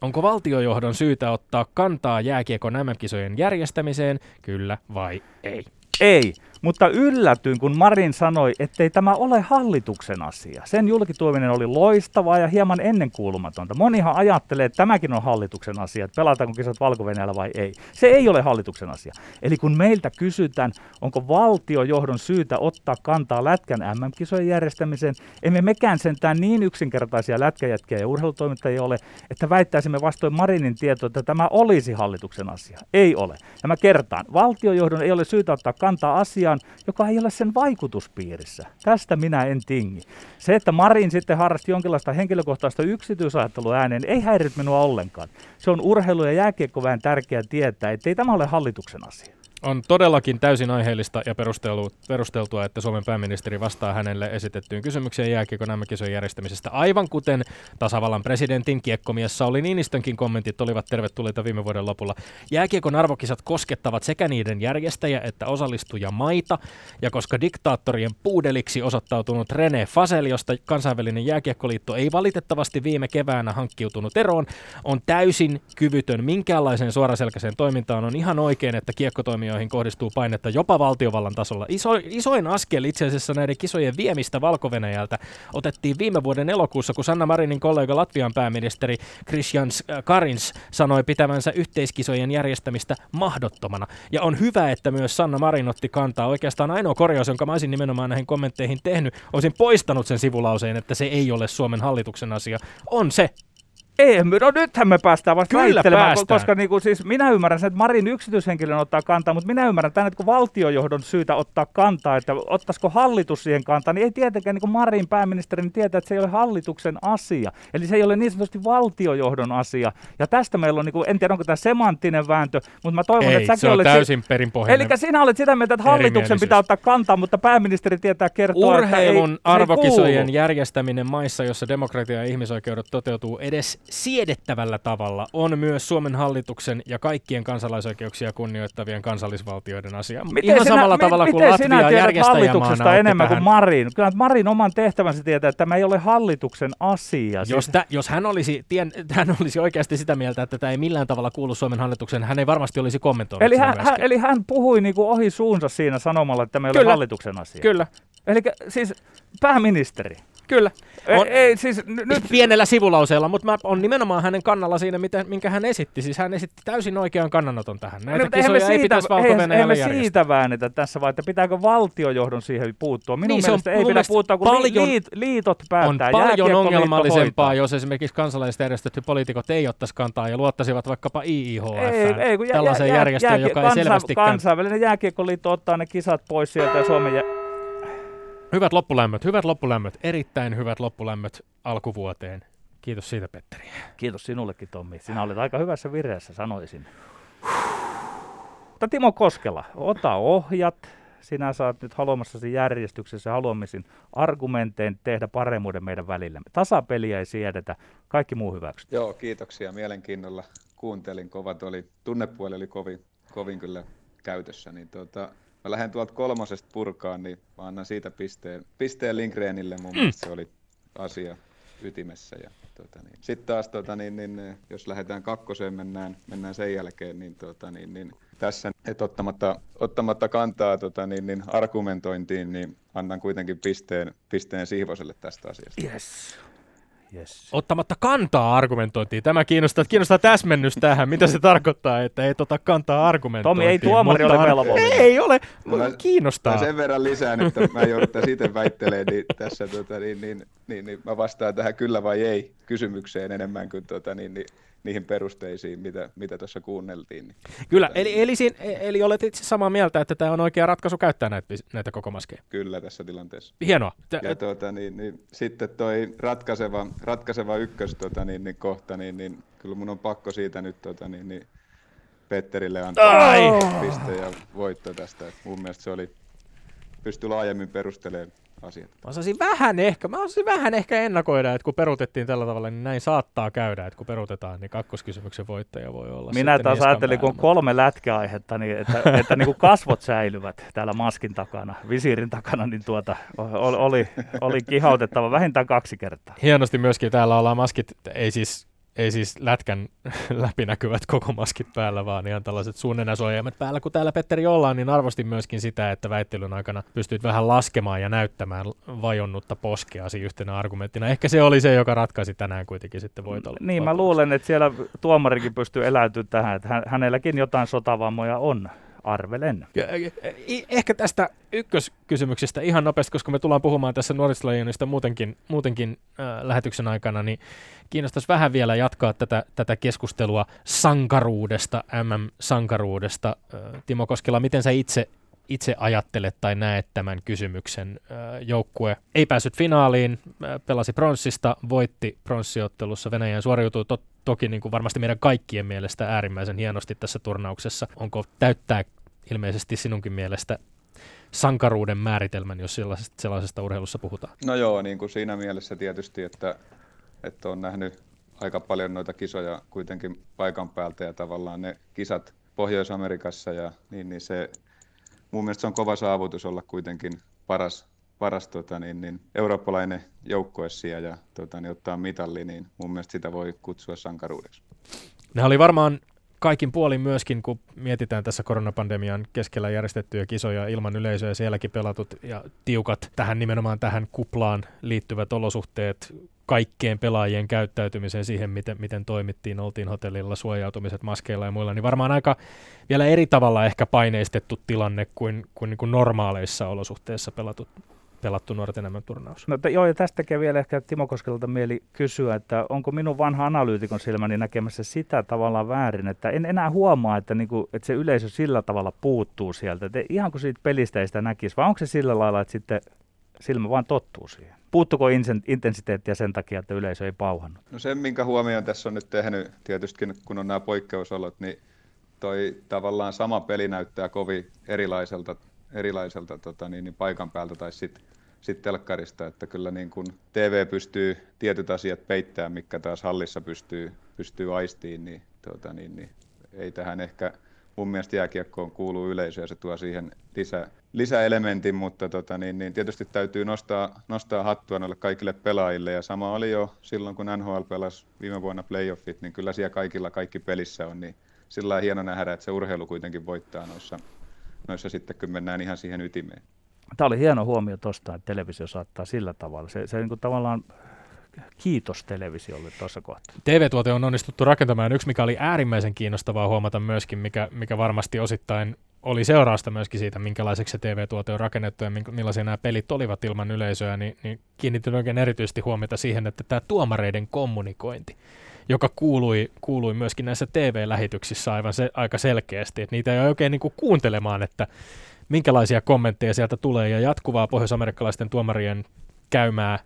Onko valtiojohdon syytä ottaa kantaa jääkiekon MM-kisojen järjestämiseen, kyllä vai ei? Ei, mutta yllätyin, kun Marin sanoi, ettei tämä ole hallituksen asia. Sen julkituominen oli loistavaa ja hieman ennenkuulumatonta. Monihan ajattelee, että tämäkin on hallituksen asia, että pelataanko kisat valko vai ei. Se ei ole hallituksen asia. Eli kun meiltä kysytään, onko valtiojohdon syytä ottaa kantaa Lätkän MM-kisojen järjestämiseen, emme mekään sentään niin yksinkertaisia lätkäjätkiä ja urheilutoimittajia ole, että väittäisimme vastoin Marinin tietoa, että tämä olisi hallituksen asia. Ei ole. Ja mä kertaan, valtiojohdon ei ole syytä ottaa kantaa asiaan, joka ei ole sen vaikutuspiirissä. Tästä minä en tingi. Se, että Marin sitten harrasti jonkinlaista henkilökohtaista yksityisajattelua ääneen, ei häirit minua ollenkaan. Se on urheilu- ja jääkiekkoväen tärkeää tietää, ettei tämä ole hallituksen asia. On todellakin täysin aiheellista ja perusteltua, että Suomen pääministeri vastaa hänelle esitettyyn kysymykseen jääkiekon MM-kisojen järjestämisestä, aivan kuten tasavallan presidentin kiekkomies Sauli Niinistönkin kommentit olivat tervetulleita viime vuoden lopulla. Jääkiekon arvokisat koskettavat sekä niiden järjestäjä että osallistuja maita, ja koska diktaattorien puudeliksi osoittautunut René Fasel, josta kansainvälinen jääkiekkoliitto ei valitettavasti viime keväänä hankkiutunut eroon, on täysin kyvytön minkäänlaiseen suoraselkäiseen toimintaan, on ihan oikein, että kiekkotoimijoihin kohdistuu painetta jopa valtiovallan tasolla. Iso, isoin askel itse asiassa näiden kisojen viemistä valko otettiin viime vuoden elokuussa, kun Sanna Marinin kollega Latvian pääministeri Christian Karins sanoi pitävänsä yhteiskisojen järjestämistä mahdottomana. Ja on hyvä, että myös Sanna Marin otti kantaa. Oikeastaan ainoa korjaus, jonka mä olisin nimenomaan näihin kommentteihin tehnyt, olisin poistanut sen sivulauseen, että se ei ole Suomen hallituksen asia. On se, ei, no nythän me päästään vasta Kyllä päästään. koska niin kuin, siis minä ymmärrän sen, että Marin yksityishenkilön ottaa kantaa, mutta minä ymmärrän tämän, että kun valtiojohdon syytä ottaa kantaa, että ottaisiko hallitus siihen kantaa, niin ei tietenkään niin kuin Marin pääministeri niin tietää, että se ei ole hallituksen asia. Eli se ei ole niin sanotusti valtiojohdon asia. Ja tästä meillä on, niin kuin, en tiedä onko tämä semanttinen vääntö, mutta mä toivon, ei, että säkin se on täysin perinpohjainen. Eli sinä olet sitä mieltä, että hallituksen pitää ottaa kantaa, mutta pääministeri tietää kertoa, Urheilun että ei, arvokisojen järjestäminen maissa, jossa demokratia ja ihmisoikeudet toteutuu edes siedettävällä tavalla on myös Suomen hallituksen ja kaikkien kansalaisoikeuksia kunnioittavien kansallisvaltioiden asia. Miten Ihan sinä, samalla mi, tavalla kuin Latvia järjestäjämaana enemmän kuin Marin? Kyllä Marin oman tehtävänsä tietää, että tämä ei ole hallituksen asia. Jos, tä, jos hän, olisi, tien, hän olisi oikeasti sitä mieltä, että tämä ei millään tavalla kuulu Suomen hallituksen, hän ei varmasti olisi kommentoinut eli hän, hän, eli hän puhui niin kuin ohi suunsa siinä sanomalla, että tämä ei ole hallituksen asia. Kyllä. Eli siis pääministeri. Kyllä. On, ei, siis n- nyt... Pienellä sivulauseella, mutta mä on nimenomaan hänen kannalla siinä, mitä, minkä hän esitti. Siis hän esitti täysin oikean kannanoton tähän. Näitä no, kisoja siitä, ei pitäisi valko ei, me siitä väännetä tässä, vaan että pitääkö valtiojohdon siihen puuttua. Minun niin, mielestä ei pidä puuttua, kun paljon, liit, liitot päättää. On paljon ongelmallisempaa, jos esimerkiksi kansalaiset järjestetty poliitikot ei ottaisi kantaa ja luottaisivat vaikkapa IIHF, ei, ei, kun tällaiseen jä, jä, järjestöön, joka kansa, ei selvästi... Kansainvälinen jääkiekkoliitto ottaa ne kisat pois sieltä ja Suomen jä, Hyvät loppulämmöt, hyvät loppulämmöt, erittäin hyvät loppulämmöt alkuvuoteen. Kiitos siitä, Petteri. Kiitos sinullekin, Tommi. Sinä olet aika hyvässä vireessä, sanoisin. Mutta Timo Koskela, ota ohjat. Sinä saat nyt haluamassasi järjestyksessä haluamisin argumentein tehdä paremmuuden meidän välillä. Tasapeliä ei siedetä, kaikki muu hyväksytään. Joo, kiitoksia. Mielenkiinnolla kuuntelin. Kovat oli, tunnepuoli oli kovin, kovin kyllä käytössä. Niin tuota, mä lähden tuolta kolmosesta purkaan, niin mä annan siitä pisteen, pisteen Lindgrenille, mun mm. mielestä se oli asia ytimessä. Ja, tota niin. Sitten taas, tota niin, niin, jos lähdetään kakkoseen, mennään, mennään sen jälkeen, niin, tota niin, niin tässä, että ottamatta, ottamatta kantaa tota niin, niin argumentointiin, niin annan kuitenkin pisteen, pisteen Sihvoselle tästä asiasta. Yes. Yes. Ottamatta kantaa argumentointiin. Tämä kiinnostaa, kiinnostaa täsmennys tähän. Mitä se tarkoittaa, että ei tota kantaa argumentointiin? Tomi, ei tuomari ole velvollinen. Ei ole. Mä, kiinnostaa. Mä sen verran lisään, että mä jouduttaisiin itse väittelemään, niin tässä tota, niin, niin, niin, niin, mä vastaan tähän kyllä vai ei kysymykseen enemmän kuin tota, niin, niin, niihin perusteisiin, mitä, mitä tuossa kuunneltiin. Niin, Kyllä, eli, eli, siinä, eli olet itse samaa mieltä, että tämä on oikea ratkaisu käyttää näitä, näitä koko maskeja. Kyllä, tässä tilanteessa. Hienoa. Ja tuota, niin, niin, sitten toi ratkaiseva, ratkaiseva ykkös tota, niin, niin, kohta, niin, niin kyllä mun on pakko siitä nyt tota, niin, niin, Petterille antaa Ai. piste ja voitto tästä. Mun mielestä se oli, pystyi laajemmin perustelemaan asiat. Mä osasin vähän ehkä, mä osasin vähän ehkä ennakoida, että kun perutettiin tällä tavalla, niin näin saattaa käydä, että kun perutetaan, niin kakkoskysymyksen voittaja voi olla Minä taas ajattelin, kun on kolme lätkäaihetta, niin että, että niin kuin kasvot säilyvät täällä maskin takana, visiirin takana, niin tuota, oli, oli kihautettava vähintään kaksi kertaa. Hienosti myöskin täällä ollaan maskit, ei siis ei siis lätkän läpinäkyvät koko maskit päällä, vaan ihan tällaiset suunnenäsuojaimet päällä. Kun täällä Petteri ollaan, niin arvostin myöskin sitä, että väittelyn aikana pystyit vähän laskemaan ja näyttämään vajonnutta poskeasi yhtenä argumenttina. Ehkä se oli se, joka ratkaisi tänään kuitenkin sitten voitolle. Niin, mä luulen, että siellä tuomarikin pystyy eläytymään tähän, että hänelläkin jotain sotavammoja on arvelen. Ehkä tästä ykköskysymyksestä ihan nopeasti, koska me tullaan puhumaan tässä nuorisolajionista muutenkin, muutenkin äh, lähetyksen aikana, niin kiinnostaisi vähän vielä jatkaa tätä, tätä keskustelua sankaruudesta, MM-sankaruudesta. Timo Koskela, miten sä itse itse ajattelet tai näet tämän kysymyksen? Joukkue ei päässyt finaaliin, pelasi pronssista, voitti pronssiottelussa, Venäjän suoriutui to- toki niin kuin varmasti meidän kaikkien mielestä äärimmäisen hienosti tässä turnauksessa. Onko täyttää ilmeisesti sinunkin mielestä sankaruuden määritelmän, jos sellaisesta, sellaisesta urheilussa puhutaan. No joo, niin kuin siinä mielessä tietysti, että, että on nähnyt aika paljon noita kisoja kuitenkin paikan päältä ja tavallaan ne kisat Pohjois-Amerikassa ja niin, niin se, mun mielestä se on kova saavutus olla kuitenkin paras, paras tota, niin, niin, eurooppalainen joukkue ja tota, niin, ottaa mitalli, niin mun mielestä sitä voi kutsua sankaruudeksi. Ne oli varmaan kaikin puolin myöskin, kun mietitään tässä koronapandemian keskellä järjestettyjä kisoja ilman yleisöä, sielläkin pelatut ja tiukat tähän nimenomaan tähän kuplaan liittyvät olosuhteet, kaikkien pelaajien käyttäytymiseen siihen, miten, miten toimittiin, oltiin hotellilla, suojautumiset maskeilla ja muilla, niin varmaan aika vielä eri tavalla ehkä paineistettu tilanne kuin, kuin, niin kuin normaaleissa olosuhteissa pelatut pelattu nuorten enemmän turnaus. No, joo, ja tästä tekee vielä ehkä Timo Koskelta mieli kysyä, että onko minun vanha analyytikon silmäni näkemässä sitä tavallaan väärin, että en enää huomaa, että, niinku, että se yleisö sillä tavalla puuttuu sieltä. Että ihan kuin siitä pelistä ei sitä näkisi, vai onko se sillä lailla, että sitten silmä vaan tottuu siihen? Puuttuko intensiteettiä sen takia, että yleisö ei pauhannut? No sen, minkä huomioon tässä on nyt tehnyt, tietysti kun on nämä poikkeusolot, niin toi tavallaan sama peli näyttää kovin erilaiselta erilaiselta tota, niin, niin paikan päältä tai sitten sit telkkarista, että kyllä niin kun TV pystyy tietyt asiat peittämään, mikä taas hallissa pystyy, pystyy aistiin, niin, tota, niin, niin ei tähän ehkä mun mielestä jääkiekkoon kuuluu yleisö ja se tuo siihen lisä, lisäelementin, mutta tota, niin, niin tietysti täytyy nostaa, nostaa hattua noille kaikille pelaajille ja sama oli jo silloin, kun NHL pelasi viime vuonna playoffit, niin kyllä siellä kaikilla kaikki pelissä on, niin sillä on hieno nähdä, että se urheilu kuitenkin voittaa noissa noissa sitten, kun mennään ihan siihen ytimeen. Tämä oli hieno huomio tuosta, että televisio saattaa sillä tavalla. Se, se niin kuin tavallaan kiitos televisiolle tuossa kohtaa. TV-tuote on onnistuttu rakentamaan. Yksi, mikä oli äärimmäisen kiinnostavaa huomata myöskin, mikä, mikä varmasti osittain oli seurausta myöskin siitä, minkälaiseksi se TV-tuote on rakennettu ja millaisia nämä pelit olivat ilman yleisöä, niin, niin kiinnitin oikein erityisesti huomiota siihen, että tämä tuomareiden kommunikointi joka kuului, kuului myöskin näissä TV-lähetyksissä aivan se, aika selkeästi, että niitä ei oikein niin kuin kuuntelemaan, että minkälaisia kommentteja sieltä tulee, ja jatkuvaa pohjoisamerikkalaisten tuomarien käymää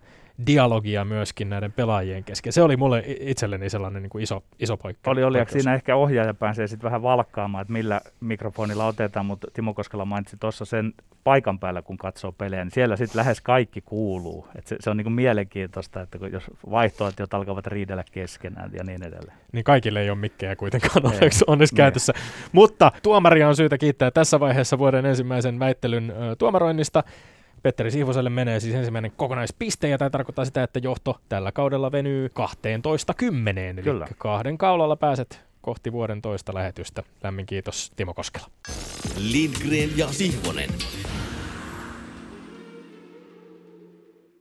dialogia myöskin näiden pelaajien kesken. Se oli mulle itselleni sellainen niin kuin iso, iso poikkeus. Oli, oli, siinä ehkä ohjaaja pääsee sitten vähän valkkaamaan, että millä mikrofonilla otetaan, mutta Timo Koskela mainitsi tuossa sen paikan päällä, kun katsoo pelejä, niin siellä sitten lähes kaikki kuuluu. Et se, se on niin kuin mielenkiintoista, että kun jos vaihtoehtot alkavat riidellä keskenään ja niin edelleen. Niin kaikille ei ole mikkejä kuitenkaan onneksi, onneksi käytössä. Mutta tuomaria on syytä kiittää tässä vaiheessa vuoden ensimmäisen väittelyn ö, tuomaroinnista. Petteri Siivoselle menee siis ensimmäinen kokonaispiste, ja tämä tarkoittaa sitä, että johto tällä kaudella venyy 12 kymmeneen. Eli Kyllä. kahden kaulalla pääset kohti vuoden toista lähetystä. Lämmin kiitos Timo Koskela. Lindgren ja Sihvonen.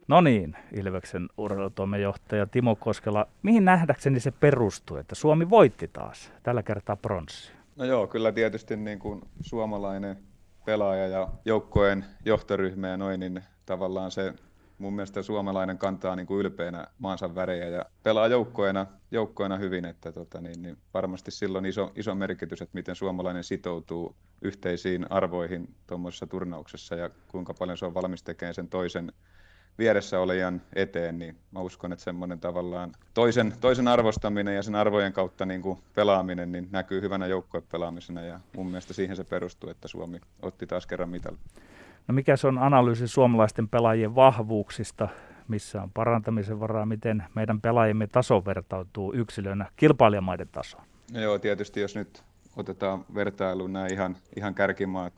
No niin, Ilveksen urheilutoimenjohtaja Timo Koskela. Mihin nähdäkseni se perustuu, että Suomi voitti taas tällä kertaa pronssia? No joo, kyllä tietysti niin kuin suomalainen pelaaja ja joukkojen johtoryhmä ja noin, niin tavallaan se mun mielestä suomalainen kantaa niin kuin ylpeänä maansa värejä ja pelaa joukkoina, joukkoina hyvin, että tota, niin, niin varmasti silloin iso, iso merkitys, että miten suomalainen sitoutuu yhteisiin arvoihin tuommoisessa turnauksessa ja kuinka paljon se on valmis tekemään sen toisen vieressä olijan eteen, niin mä uskon, että semmoinen tavallaan toisen, toisen arvostaminen ja sen arvojen kautta niin kuin pelaaminen niin näkyy hyvänä joukkuepelaamisena ja mun mielestä siihen se perustuu, että Suomi otti taas kerran mitali. No mikä se on analyysi suomalaisten pelaajien vahvuuksista, missä on parantamisen varaa, miten meidän pelaajimme taso vertautuu yksilönä kilpailijamaiden tasoon? No joo, tietysti jos nyt otetaan vertailuun nämä ihan, ihan kärkimaat,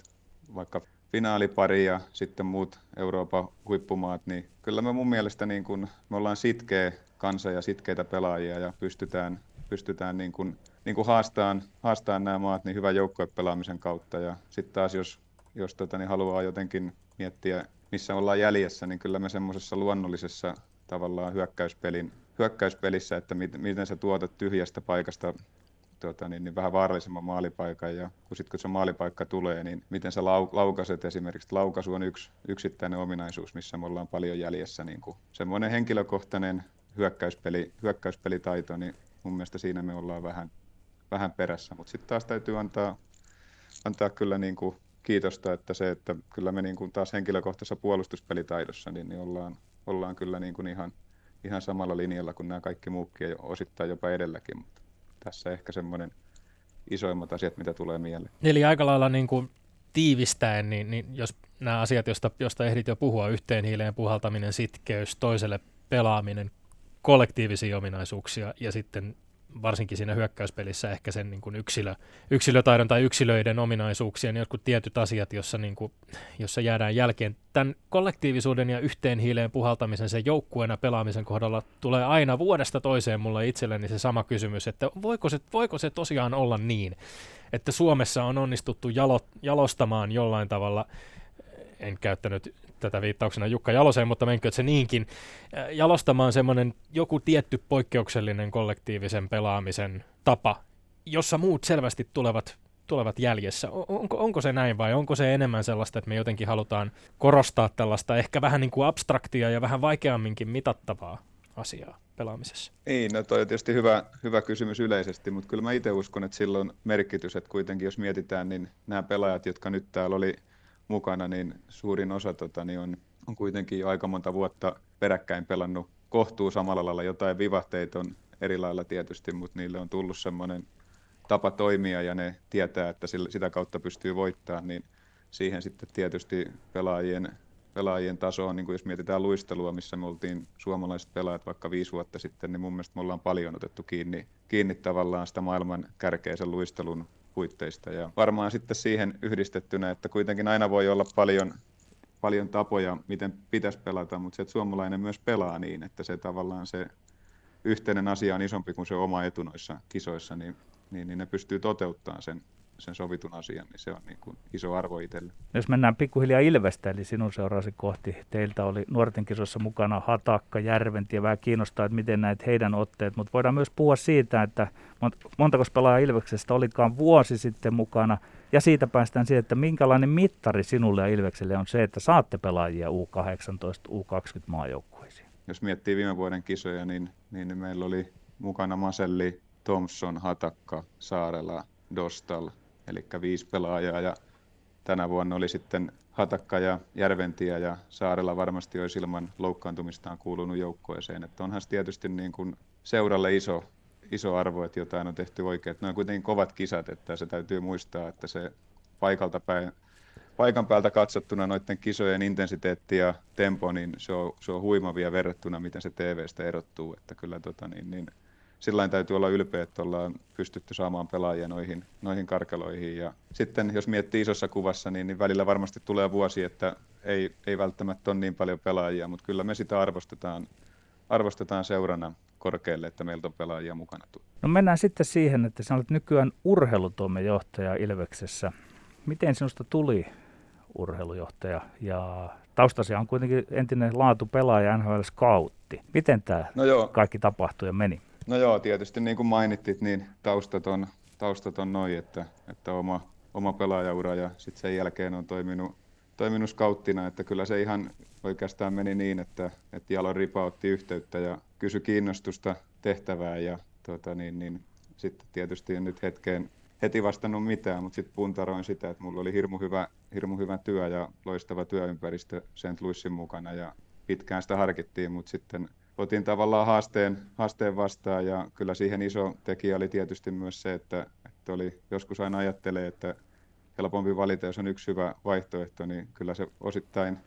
vaikka finaalipari ja sitten muut Euroopan huippumaat, niin kyllä me mun mielestä niin kun, me ollaan sitkeä kansa ja sitkeitä pelaajia ja pystytään, pystytään niin kun, niin kun haastaan, haastaan nämä maat niin hyvän joukkuepelaamisen kautta. Ja sitten taas jos, jos tota, niin haluaa jotenkin miettiä, missä ollaan jäljessä, niin kyllä me semmoisessa luonnollisessa tavallaan hyökkäyspelin, hyökkäyspelissä, että miten, miten sä tuotat tyhjästä paikasta tuota, niin, niin vähän vaarallisemman maalipaikan ja kun sitten kun se maalipaikka tulee, niin miten sä lau, laukaset esimerkiksi. Laukaisu on yksi yksittäinen ominaisuus, missä me ollaan paljon jäljessä. Niin kuin semmoinen henkilökohtainen hyökkäyspeli, hyökkäyspelitaito, niin mun mielestä siinä me ollaan vähän, vähän perässä. Mutta sitten taas täytyy antaa, antaa kyllä niin kuin kiitosta, että se, että kyllä me niin kuin taas henkilökohtaisessa puolustuspelitaidossa, niin, niin ollaan, ollaan kyllä niin kuin ihan, ihan samalla linjalla kuin nämä kaikki muukin ja osittain jopa edelläkin. Mutta tässä ehkä semmoinen isoimmat asiat, mitä tulee mieleen. Eli aika lailla niin kuin tiivistäen, niin, niin jos nämä asiat, joista, joista ehdit jo puhua, yhteen hiileen puhaltaminen, sitkeys, toiselle pelaaminen, kollektiivisia ominaisuuksia ja sitten varsinkin siinä hyökkäyspelissä ehkä sen niin kuin yksilö, yksilötaidon tai yksilöiden ominaisuuksien jotkut tietyt asiat, jossa, niin kuin, jossa jäädään jälkeen. Tämän kollektiivisuuden ja yhteen hiileen puhaltamisen, sen joukkueena pelaamisen kohdalla tulee aina vuodesta toiseen mulle itselleni se sama kysymys, että voiko se, voiko se tosiaan olla niin, että Suomessa on onnistuttu jalo, jalostamaan jollain tavalla en käyttänyt tätä viittauksena Jukka Jaloseen, mutta menkö se niinkin, äh, jalostamaan semmoinen joku tietty poikkeuksellinen kollektiivisen pelaamisen tapa, jossa muut selvästi tulevat tulevat jäljessä. Onko, onko se näin vai onko se enemmän sellaista, että me jotenkin halutaan korostaa tällaista ehkä vähän niin kuin abstraktia ja vähän vaikeamminkin mitattavaa asiaa pelaamisessa? Niin, no toi on tietysti hyvä, hyvä kysymys yleisesti, mutta kyllä mä itse uskon, että silloin merkitys, että kuitenkin jos mietitään, niin nämä pelaajat, jotka nyt täällä oli mukana, niin suurin osa tota, niin on, on kuitenkin aika monta vuotta peräkkäin pelannut kohtuu samalla lailla. Jotain vivahteita on eri lailla tietysti, mutta niille on tullut semmoinen tapa toimia ja ne tietää, että sitä kautta pystyy voittamaan, niin siihen sitten tietysti pelaajien, pelaajien taso on, niin kuin jos mietitään luistelua, missä me oltiin suomalaiset pelaajat vaikka viisi vuotta sitten, niin mun mielestä me ollaan paljon otettu kiinni, kiinni tavallaan sitä maailman kärkeisen luistelun puitteista. Ja varmaan sitten siihen yhdistettynä, että kuitenkin aina voi olla paljon, paljon tapoja, miten pitäisi pelata, mutta se, että suomalainen myös pelaa niin, että se tavallaan se yhteinen asia on isompi kuin se oma etu noissa kisoissa, niin, niin, niin ne pystyy toteuttamaan sen sen sovitun asian, niin se on niin kuin iso arvo itselle. Jos mennään pikkuhiljaa Ilvestä, eli sinun seurasi kohti, teiltä oli nuorten kisossa mukana Hatakka, Järventi ja vähän kiinnostaa, että miten näet heidän otteet, mutta voidaan myös puhua siitä, että montako pelaajaa Ilveksestä olikaan vuosi sitten mukana, ja siitä päästään siihen, että minkälainen mittari sinulle ja Ilvekselle on se, että saatte pelaajia U18, U20 maajoukkueisiin. Jos miettii viime vuoden kisoja, niin, niin meillä oli mukana Maselli, Thompson, Hatakka, Saarela, Dostal, eli viisi pelaajaa ja tänä vuonna oli sitten Hatakka ja Järventiä ja Saarella varmasti olisi ilman loukkaantumistaan kuulunut joukkueeseen. Että onhan se tietysti niin kuin seuralle iso, iso arvo, että jotain on tehty oikein. Ne on kuitenkin kovat kisat, että se täytyy muistaa, että se paikalta päin, paikan päältä katsottuna noiden kisojen intensiteetti ja tempo, niin se on, se on huimavia verrattuna, miten se TVstä erottuu. Että kyllä tota, niin, niin, sillä täytyy olla ylpeä, että ollaan pystytty saamaan pelaajia noihin, noihin karkeloihin. Ja sitten jos miettii isossa kuvassa, niin, niin välillä varmasti tulee vuosi, että ei, ei välttämättä ole niin paljon pelaajia, mutta kyllä me sitä arvostetaan, arvostetaan seurana korkealle, että meiltä on pelaajia mukana. No mennään sitten siihen, että sinä olet nykyään urheilutoimenjohtaja Ilveksessä. Miten sinusta tuli urheilujohtaja ja taustasi on kuitenkin entinen laatupelaaja NHL Scoutti. Miten tämä no joo. kaikki tapahtui ja meni? No joo, tietysti niin kuin mainittit, niin taustat on, taustat on noin, että, että oma, oma pelaajaura ja sitten sen jälkeen on toiminut, toiminut skauttina, että kyllä se ihan oikeastaan meni niin, että, että Jalon Ripa otti yhteyttä ja kysyi kiinnostusta tehtävään ja tota, niin, niin, sitten tietysti en nyt hetkeen heti vastannut mitään, mutta sitten puntaroin sitä, että mulla oli hirmu hyvä, hirmu hyvä työ ja loistava työympäristö St. Louisin mukana ja pitkään sitä harkittiin, mutta sitten otin tavallaan haasteen, haasteen vastaan ja kyllä siihen iso tekijä oli tietysti myös se, että, että oli, joskus aina ajattelee, että helpompi valita, jos on yksi hyvä vaihtoehto, niin kyllä se osittain,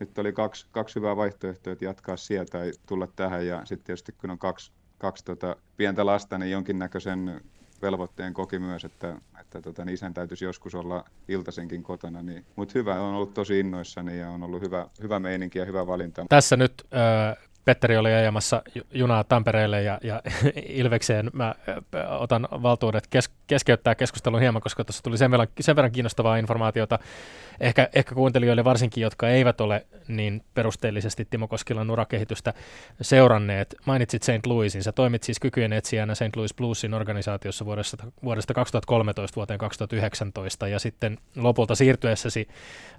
nyt oli kaksi, kaksi hyvää vaihtoehtoa, että jatkaa sieltä tai tulla tähän ja sitten tietysti kun on kaksi, kaksi tota pientä lasta, niin jonkinnäköisen velvoitteen koki myös, että, että tota, niin isän täytyisi joskus olla iltaisenkin kotona. Niin, mutta hyvä, on ollut tosi innoissani ja on ollut hyvä, hyvä meininki ja hyvä valinta. Tässä nyt äh, Petteri oli ajamassa junaa Tampereelle ja, ja Ilvekseen mä otan valtuudet kes, keskeyttää keskustelun hieman, koska tuossa tuli sen verran, sen verran kiinnostavaa informaatiota ehkä, ehkä kuuntelijoille varsinkin, jotka eivät ole niin perusteellisesti Timo Koskilan urakehitystä seuranneet. Mainitsit St. Louisin, sä toimit siis kykyjen etsijänä St. Louis Bluesin organisaatiossa vuodesta, vuodesta 2013 vuoteen 2019 ja sitten lopulta siirtyessäsi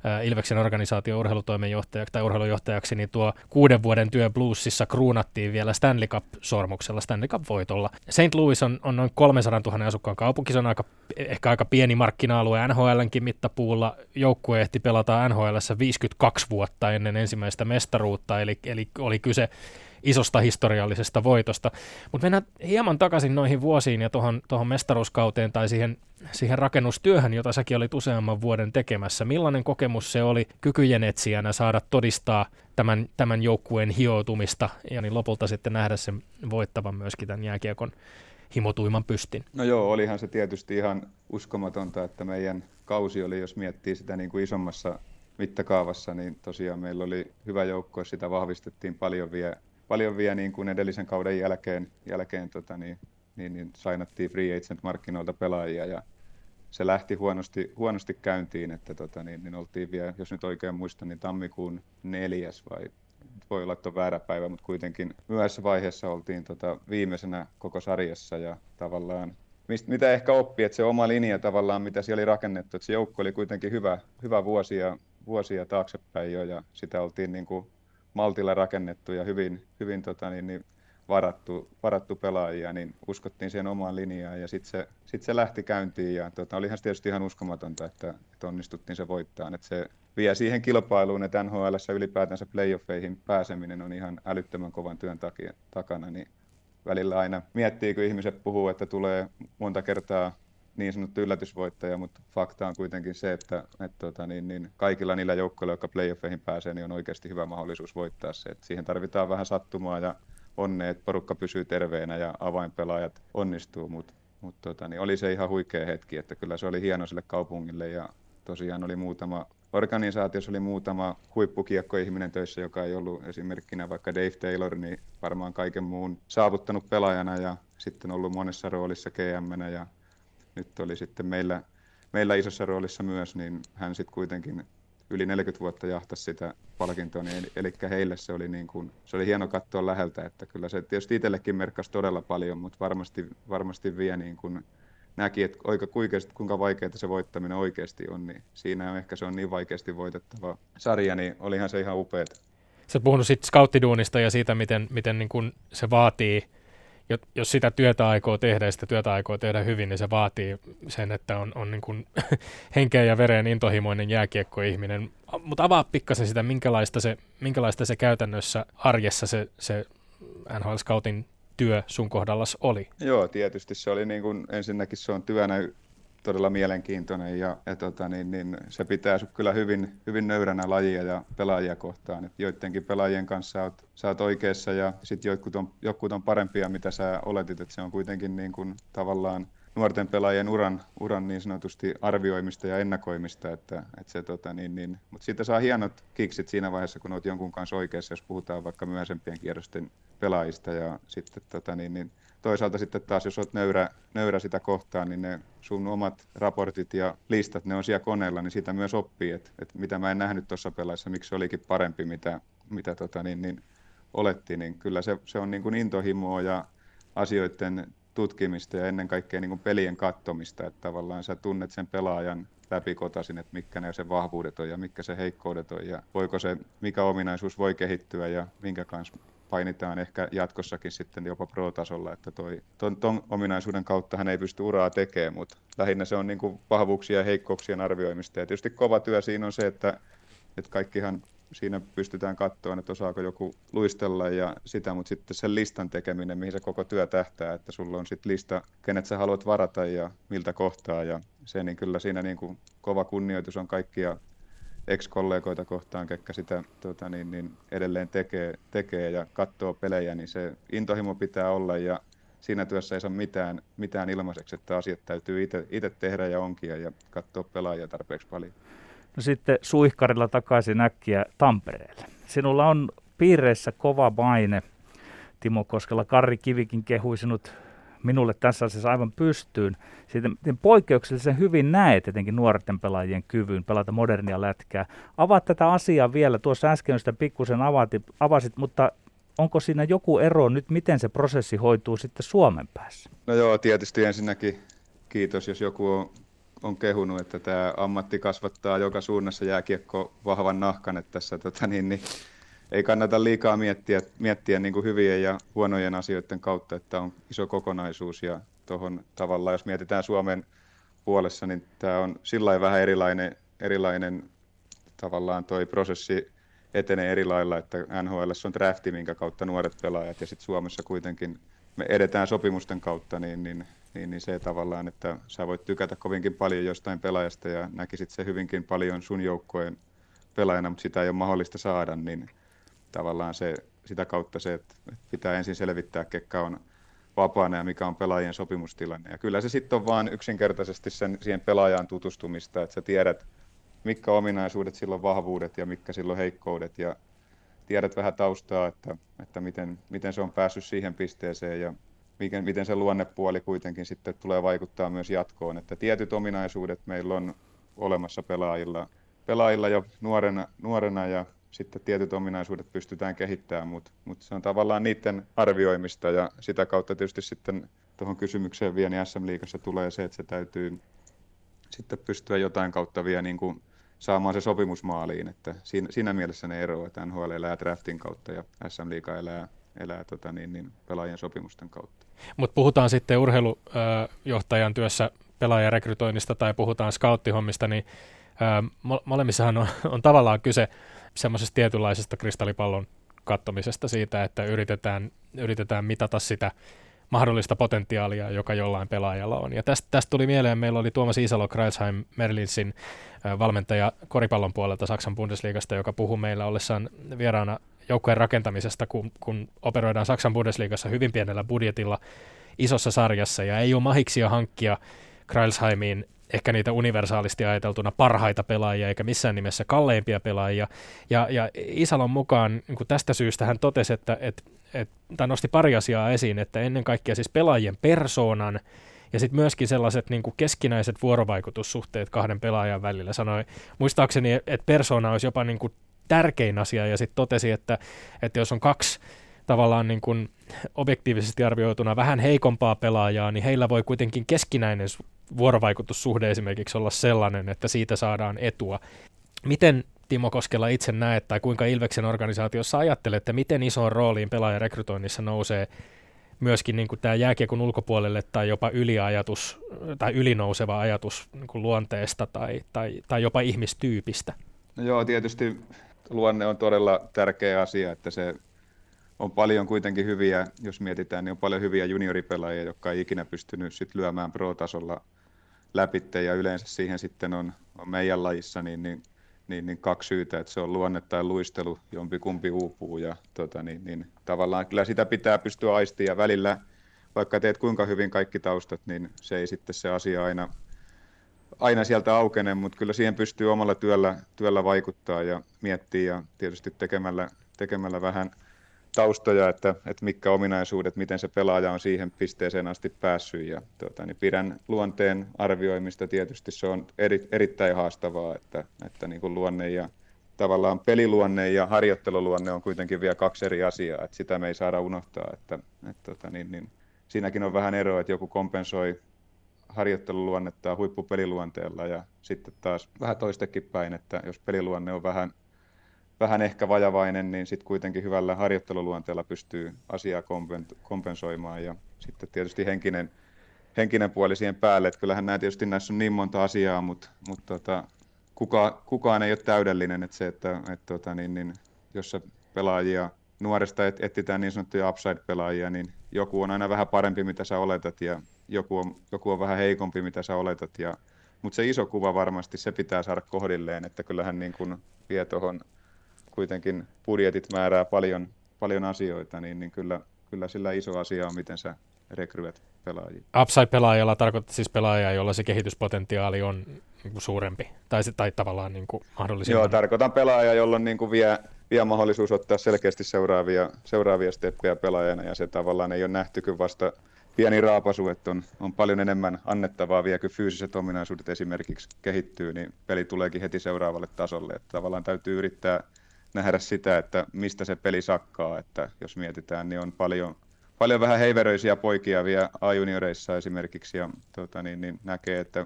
äh, Ilveksen organisaation urheilutoimenjohtajaksi tai urheilujohtajaksi, niin tuo kuuden vuoden työ Bluesissa kruunattiin vielä Stanley Cup-sormuksella, Stanley Cup-voitolla. St. Louis on, on noin 300 000 asukkaan kaupunki, se on aika, ehkä aika pieni markkina-alue NHLnkin mittapuulla, joukku joukkue ehti pelata NHL 52 vuotta ennen ensimmäistä mestaruutta, eli, eli oli kyse isosta historiallisesta voitosta. Mutta mennään hieman takaisin noihin vuosiin ja tuohon, mestaruuskauteen tai siihen, siihen rakennustyöhön, jota säkin olit useamman vuoden tekemässä. Millainen kokemus se oli kykyjen etsijänä saada todistaa tämän, tämän joukkueen hioutumista ja niin lopulta sitten nähdä sen voittavan myöskin tämän jääkiekon himotuiman pystin? No joo, olihan se tietysti ihan uskomatonta, että meidän kausi oli, jos miettii sitä niin kuin isommassa mittakaavassa, niin tosiaan meillä oli hyvä joukko, sitä vahvistettiin paljon vielä, paljon vielä niin kuin edellisen kauden jälkeen, jälkeen tota niin, niin, niin sainattiin free agent markkinoilta pelaajia ja se lähti huonosti, huonosti käyntiin, että tota, niin, niin oltiin vielä, jos nyt oikein muistan, niin tammikuun neljäs vai voi olla, että on väärä päivä, mutta kuitenkin myöhässä vaiheessa oltiin tota, viimeisenä koko sarjassa ja tavallaan mistä, mitä ehkä oppii, että se oma linja tavallaan, mitä siellä oli rakennettu, että se joukko oli kuitenkin hyvä, hyvä vuosia, vuosia taaksepäin jo ja sitä oltiin niin kuin maltilla rakennettu ja hyvin, hyvin tota, niin, niin varattu, varattu pelaajia, niin uskottiin siihen omaan linjaan ja sitten se, sit se lähti käyntiin ja tota, olihan se tietysti ihan uskomatonta, että, että onnistuttiin se voittaa. Että se vie siihen kilpailuun, että NHL ylipäätänsä playoffeihin pääseminen on ihan älyttömän kovan työn takia, takana, niin välillä aina miettii, kun ihmiset puhuu, että tulee monta kertaa niin sanottu yllätysvoittaja, mutta fakta on kuitenkin se, että, että tota, niin, niin kaikilla niillä joukkoilla, jotka playoffeihin pääsee, niin on oikeasti hyvä mahdollisuus voittaa se. Että siihen tarvitaan vähän sattumaa ja onnea, että porukka pysyy terveenä ja avainpelaajat onnistuu, mutta mut, tota, niin oli se ihan huikea hetki, että kyllä se oli hieno sille kaupungille ja tosiaan oli muutama organisaatiossa oli muutama huippukiekkoihminen töissä, joka ei ollut esimerkkinä vaikka Dave Taylor, niin varmaan kaiken muun saavuttanut pelaajana ja sitten ollut monessa roolissa gm ja nyt oli sitten meillä, meillä isossa roolissa myös, niin hän sitten kuitenkin yli 40 vuotta jahtasi sitä palkintoa, niin, eli heille se oli, niin kuin, se oli hieno katsoa läheltä, että kyllä se tietysti itsellekin merkkasi todella paljon, mutta varmasti, varmasti vie niin kuin, näki, että kuikeasti, kuinka vaikeaa se voittaminen oikeasti on, niin siinä on ehkä se on niin vaikeasti voitettava sarja, niin olihan se ihan upeata. Sä oot puhunut sitten skauttiduunista ja siitä, miten, miten niin kun se vaatii jos sitä työtä aikoo tehdä ja sitä työtä aikoo tehdä hyvin, niin se vaatii sen, että on, on niin kuin henkeä ja vereen intohimoinen jääkiekkoihminen. Mutta avaa pikkasen sitä, minkälaista se, minkälaista se käytännössä arjessa se, se NHL Scoutin työ sun kohdallas oli? Joo, tietysti se oli niin kuin, ensinnäkin se on työnä todella mielenkiintoinen ja, ja tota, niin, niin, se pitää sut kyllä hyvin, hyvin nöyränä lajia ja pelaajia kohtaan. Et joidenkin pelaajien kanssa sä oot, sä oot oikeassa ja sitten jotkut on, jotkut on parempia, mitä sä oletit, että se on kuitenkin niin kuin, tavallaan nuorten pelaajien uran, uran niin sanotusti arvioimista ja ennakoimista, että, että se, tota, niin, niin, mutta siitä saa hienot kiksit siinä vaiheessa, kun olet jonkun kanssa oikeassa, jos puhutaan vaikka myöhäisempien kierrosten pelaajista ja sitten tota, niin, niin, toisaalta sitten taas, jos olet nöyrä, nöyrä sitä kohtaan, niin ne sun omat raportit ja listat, ne on siellä koneella, niin siitä myös oppii, että, että mitä mä en nähnyt tuossa pelaissa, miksi se olikin parempi, mitä, mitä tota, niin, niin, olettiin, niin kyllä se, se on niin kuin intohimoa ja asioiden tutkimista ja ennen kaikkea niin kuin pelien kattomista, että tavallaan sä tunnet sen pelaajan läpikotasin, että mitkä ne sen vahvuudet on ja mitkä se heikkoudet on ja voiko se, mikä ominaisuus voi kehittyä ja minkä kanssa painitaan ehkä jatkossakin sitten jopa pro-tasolla, että toi, ton, ton ominaisuuden kautta hän ei pysty uraa tekemään, mutta lähinnä se on niin kuin vahvuuksia ja heikkouksien arvioimista. Ja tietysti kova työ siinä on se, että, että kaikkihan siinä pystytään katsoa, että osaako joku luistella ja sitä, mutta sitten sen listan tekeminen, mihin se koko työ tähtää, että sulla on sitten lista, kenet sä haluat varata ja miltä kohtaa ja se, niin kyllä siinä niin kuin kova kunnioitus on kaikkia ex-kollegoita kohtaan, ketkä sitä tota, niin, niin edelleen tekee, tekee ja katsoo pelejä, niin se intohimo pitää olla ja siinä työssä ei saa mitään, mitään ilmaiseksi, että asiat täytyy itse tehdä ja onkia ja katsoa pelaajia tarpeeksi paljon. No sitten suihkarilla takaisin äkkiä Tampereelle. Sinulla on piireissä kova maine. Timo Koskela, Karri Kivikin kehui sinut minulle tässä asiassa aivan pystyyn. Siitä, miten poikkeuksellisen hyvin näet etenkin nuorten pelaajien kyvyn pelata modernia lätkää. Avaat tätä asiaa vielä. Tuossa äsken sitä pikkusen avasit, mutta onko siinä joku ero nyt, miten se prosessi hoituu sitten Suomen päässä? No joo, tietysti ensinnäkin kiitos, jos joku on, on kehunut, että tämä ammatti kasvattaa joka suunnassa jääkiekko vahvan nahkan, että tässä tota, niin, niin, ei kannata liikaa miettiä, miettiä niin kuin hyvien ja huonojen asioiden kautta, että on iso kokonaisuus ja tuohon tavallaan, jos mietitään Suomen puolessa, niin tämä on sillä vähän erilainen, erilainen tavallaan toi prosessi etenee eri lailla, että NHL on drafti, minkä kautta nuoret pelaajat ja sitten Suomessa kuitenkin me edetään sopimusten kautta, niin, niin, niin, niin se tavallaan, että sä voit tykätä kovinkin paljon jostain pelaajasta ja näkisit se hyvinkin paljon sun joukkojen pelaajana, mutta sitä ei ole mahdollista saada, niin tavallaan se, sitä kautta se, että pitää ensin selvittää, ketkä on vapaana ja mikä on pelaajien sopimustilanne. Ja kyllä se sitten on vaan yksinkertaisesti sen, siihen pelaajaan tutustumista, että sä tiedät, mitkä ominaisuudet silloin vahvuudet ja mitkä silloin heikkoudet ja tiedät vähän taustaa, että, että miten, miten se on päässyt siihen pisteeseen ja miten, miten se luonnepuoli kuitenkin sitten tulee vaikuttaa myös jatkoon. Että tietyt ominaisuudet meillä on olemassa pelaajilla, pelaajilla jo nuorena, nuorena ja sitten tietyt ominaisuudet pystytään kehittämään, mutta, mutta se on tavallaan niiden arvioimista ja sitä kautta tietysti sitten tuohon kysymykseen vielä niin SM-liigassa tulee se, että se täytyy sitten pystyä jotain kautta vielä niin kuin saamaan se sopimus maaliin, että siinä, siinä mielessä ne eroavat, että NHL elää draftin kautta ja SM-liiga elää, elää tota niin, niin pelaajien sopimusten kautta. Mutta puhutaan sitten urheilujohtajan työssä pelaajarekrytoinnista tai puhutaan scouttihommista, niin molemmissahan on, on tavallaan kyse semmoisesta tietynlaisesta kristallipallon kattomisesta siitä, että yritetään, yritetään mitata sitä mahdollista potentiaalia, joka jollain pelaajalla on. Ja tästä, tästä tuli mieleen, meillä oli Tuomas Isalo Kreisheim Merlinsin valmentaja koripallon puolelta Saksan Bundesliigasta, joka puhui meillä ollessaan vieraana joukkueen rakentamisesta, kun, kun operoidaan Saksan Bundesliigassa hyvin pienellä budjetilla isossa sarjassa ja ei ole mahiksia hankkia Kreilsheimiin ehkä niitä universaalisti ajateltuna parhaita pelaajia, eikä missään nimessä kalleimpia pelaajia. Ja, ja Isalon mukaan niin tästä syystä hän totesi, että, että, että, nosti pari asiaa esiin, että ennen kaikkea siis pelaajien persoonan ja sitten myöskin sellaiset niin kuin keskinäiset vuorovaikutussuhteet kahden pelaajan välillä. Sanoi muistaakseni, että persoona olisi jopa niin kuin tärkein asia ja sitten totesi, että, että jos on kaksi tavallaan niin kuin objektiivisesti arvioituna vähän heikompaa pelaajaa, niin heillä voi kuitenkin keskinäinen vuorovaikutussuhde esimerkiksi olla sellainen, että siitä saadaan etua. Miten Timo Koskela itse näet, tai kuinka Ilveksen organisaatiossa ajattelet, että miten isoon rooliin pelaajarekrytoinnissa nousee myöskin niin kuin tämä jääkiekon ulkopuolelle tai jopa yliajatus tai ylinouseva ajatus niin kuin luonteesta tai, tai, tai jopa ihmistyypistä? No joo, tietysti luonne on todella tärkeä asia, että se on paljon kuitenkin hyviä, jos mietitään, niin on paljon hyviä junioripelaajia, jotka ei ikinä pystynyt sit lyömään pro-tasolla läpitte ja yleensä siihen sitten on, on meidän lajissa niin, niin, niin, niin kaksi syytä, että se on luonne tai luistelu, jompi kumpi uupuu ja tota, niin, niin, tavallaan kyllä sitä pitää pystyä aistimaan ja välillä, vaikka teet kuinka hyvin kaikki taustat, niin se ei sitten se asia aina, aina sieltä aukene, mutta kyllä siihen pystyy omalla työllä, työllä vaikuttaa ja miettiä ja tietysti tekemällä, tekemällä vähän – taustoja, että, että mitkä ominaisuudet, miten se pelaaja on siihen pisteeseen asti päässyt. Ja, tuota, niin pidän luonteen arvioimista tietysti se on eri, erittäin haastavaa, että, että niin kuin luonne ja tavallaan peliluonne ja harjoitteluluonne on kuitenkin vielä kaksi eri asiaa, että sitä me ei saada unohtaa. Että, että, tuota, niin, niin, siinäkin on vähän eroa, että joku kompensoi harjoitteluluonnetta huippupeliluonteella ja sitten taas vähän toistekin päin, että jos peliluonne on vähän vähän ehkä vajavainen, niin sitten kuitenkin hyvällä harjoitteluluonteella pystyy asiaa kompensoimaan. Ja sitten tietysti henkinen, henkinen puoli siihen päälle, että kyllähän nämä tietysti näissä on niin monta asiaa, mutta, mutta tota, kuka, kukaan ei ole täydellinen, että se, että, että tota, niin, niin, jos pelaajia nuoresta et, etsitään niin sanottuja upside-pelaajia, niin joku on aina vähän parempi, mitä sä oletat, ja joku on, joku on vähän heikompi, mitä sä oletat, ja, mutta se iso kuva varmasti, se pitää saada kohdilleen, että kyllähän niin kun vie tuohon kuitenkin budjetit määrää paljon, paljon asioita, niin, niin kyllä, kyllä sillä iso asia on, miten sä rekryet pelaajia. Upside-pelaajalla tarkoittaa siis pelaajaa, jolla se kehityspotentiaali on niin kuin suurempi, tai, tai tavallaan niin kuin mahdollisimman... Joo, tarkoitan pelaajaa, jolla on niin kuin vie, vie mahdollisuus ottaa selkeästi seuraavia, seuraavia steppejä pelaajana, ja se tavallaan ei ole nähty kuin vasta pieni raapasu, että on, on paljon enemmän annettavaa vielä, kun fyysiset ominaisuudet esimerkiksi kehittyy, niin peli tuleekin heti seuraavalle tasolle. Että tavallaan täytyy yrittää nähdä sitä, että mistä se peli sakkaa, että jos mietitään, niin on paljon, paljon vähän heiveröisiä poikia vielä A-junioreissa esimerkiksi, ja tuota, niin, niin näkee, että,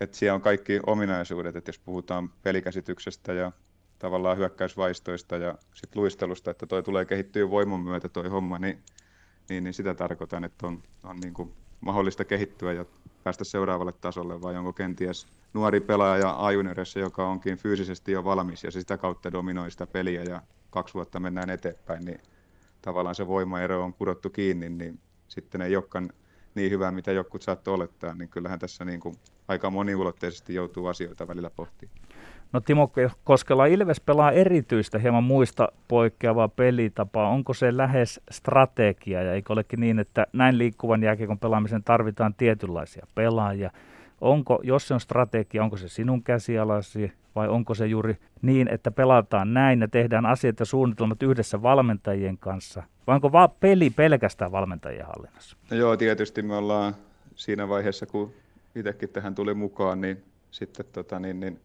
että siellä on kaikki ominaisuudet, että jos puhutaan pelikäsityksestä ja tavallaan hyökkäysvaistoista ja sit luistelusta, että toi tulee kehittyä voiman myötä toi homma, niin, niin, niin sitä tarkoitan, että on, on niin kuin mahdollista kehittyä ja päästä seuraavalle tasolle vai onko kenties nuori pelaaja a joka onkin fyysisesti jo valmis ja se sitä kautta dominoi sitä peliä ja kaksi vuotta mennään eteenpäin, niin tavallaan se voimaero on kudottu kiinni, niin sitten ei olekaan niin hyvä, mitä jotkut saattoi olettaa, niin kyllähän tässä niin kuin aika moniulotteisesti joutuu asioita välillä pohtimaan. No Timo Koskela, Ilves pelaa erityistä, hieman muista poikkeavaa pelitapaa. Onko se lähes strategia ja eikö olekin niin, että näin liikkuvan jääkiekon pelaamisen tarvitaan tietynlaisia pelaajia? Onko, jos se on strategia, onko se sinun käsialasi vai onko se juuri niin, että pelataan näin ja tehdään asiat ja suunnitelmat yhdessä valmentajien kanssa? Vai onko vaan peli pelkästään valmentajien hallinnassa? No joo, tietysti me ollaan siinä vaiheessa, kun itsekin tähän tuli mukaan, niin sitten tota, niin, niin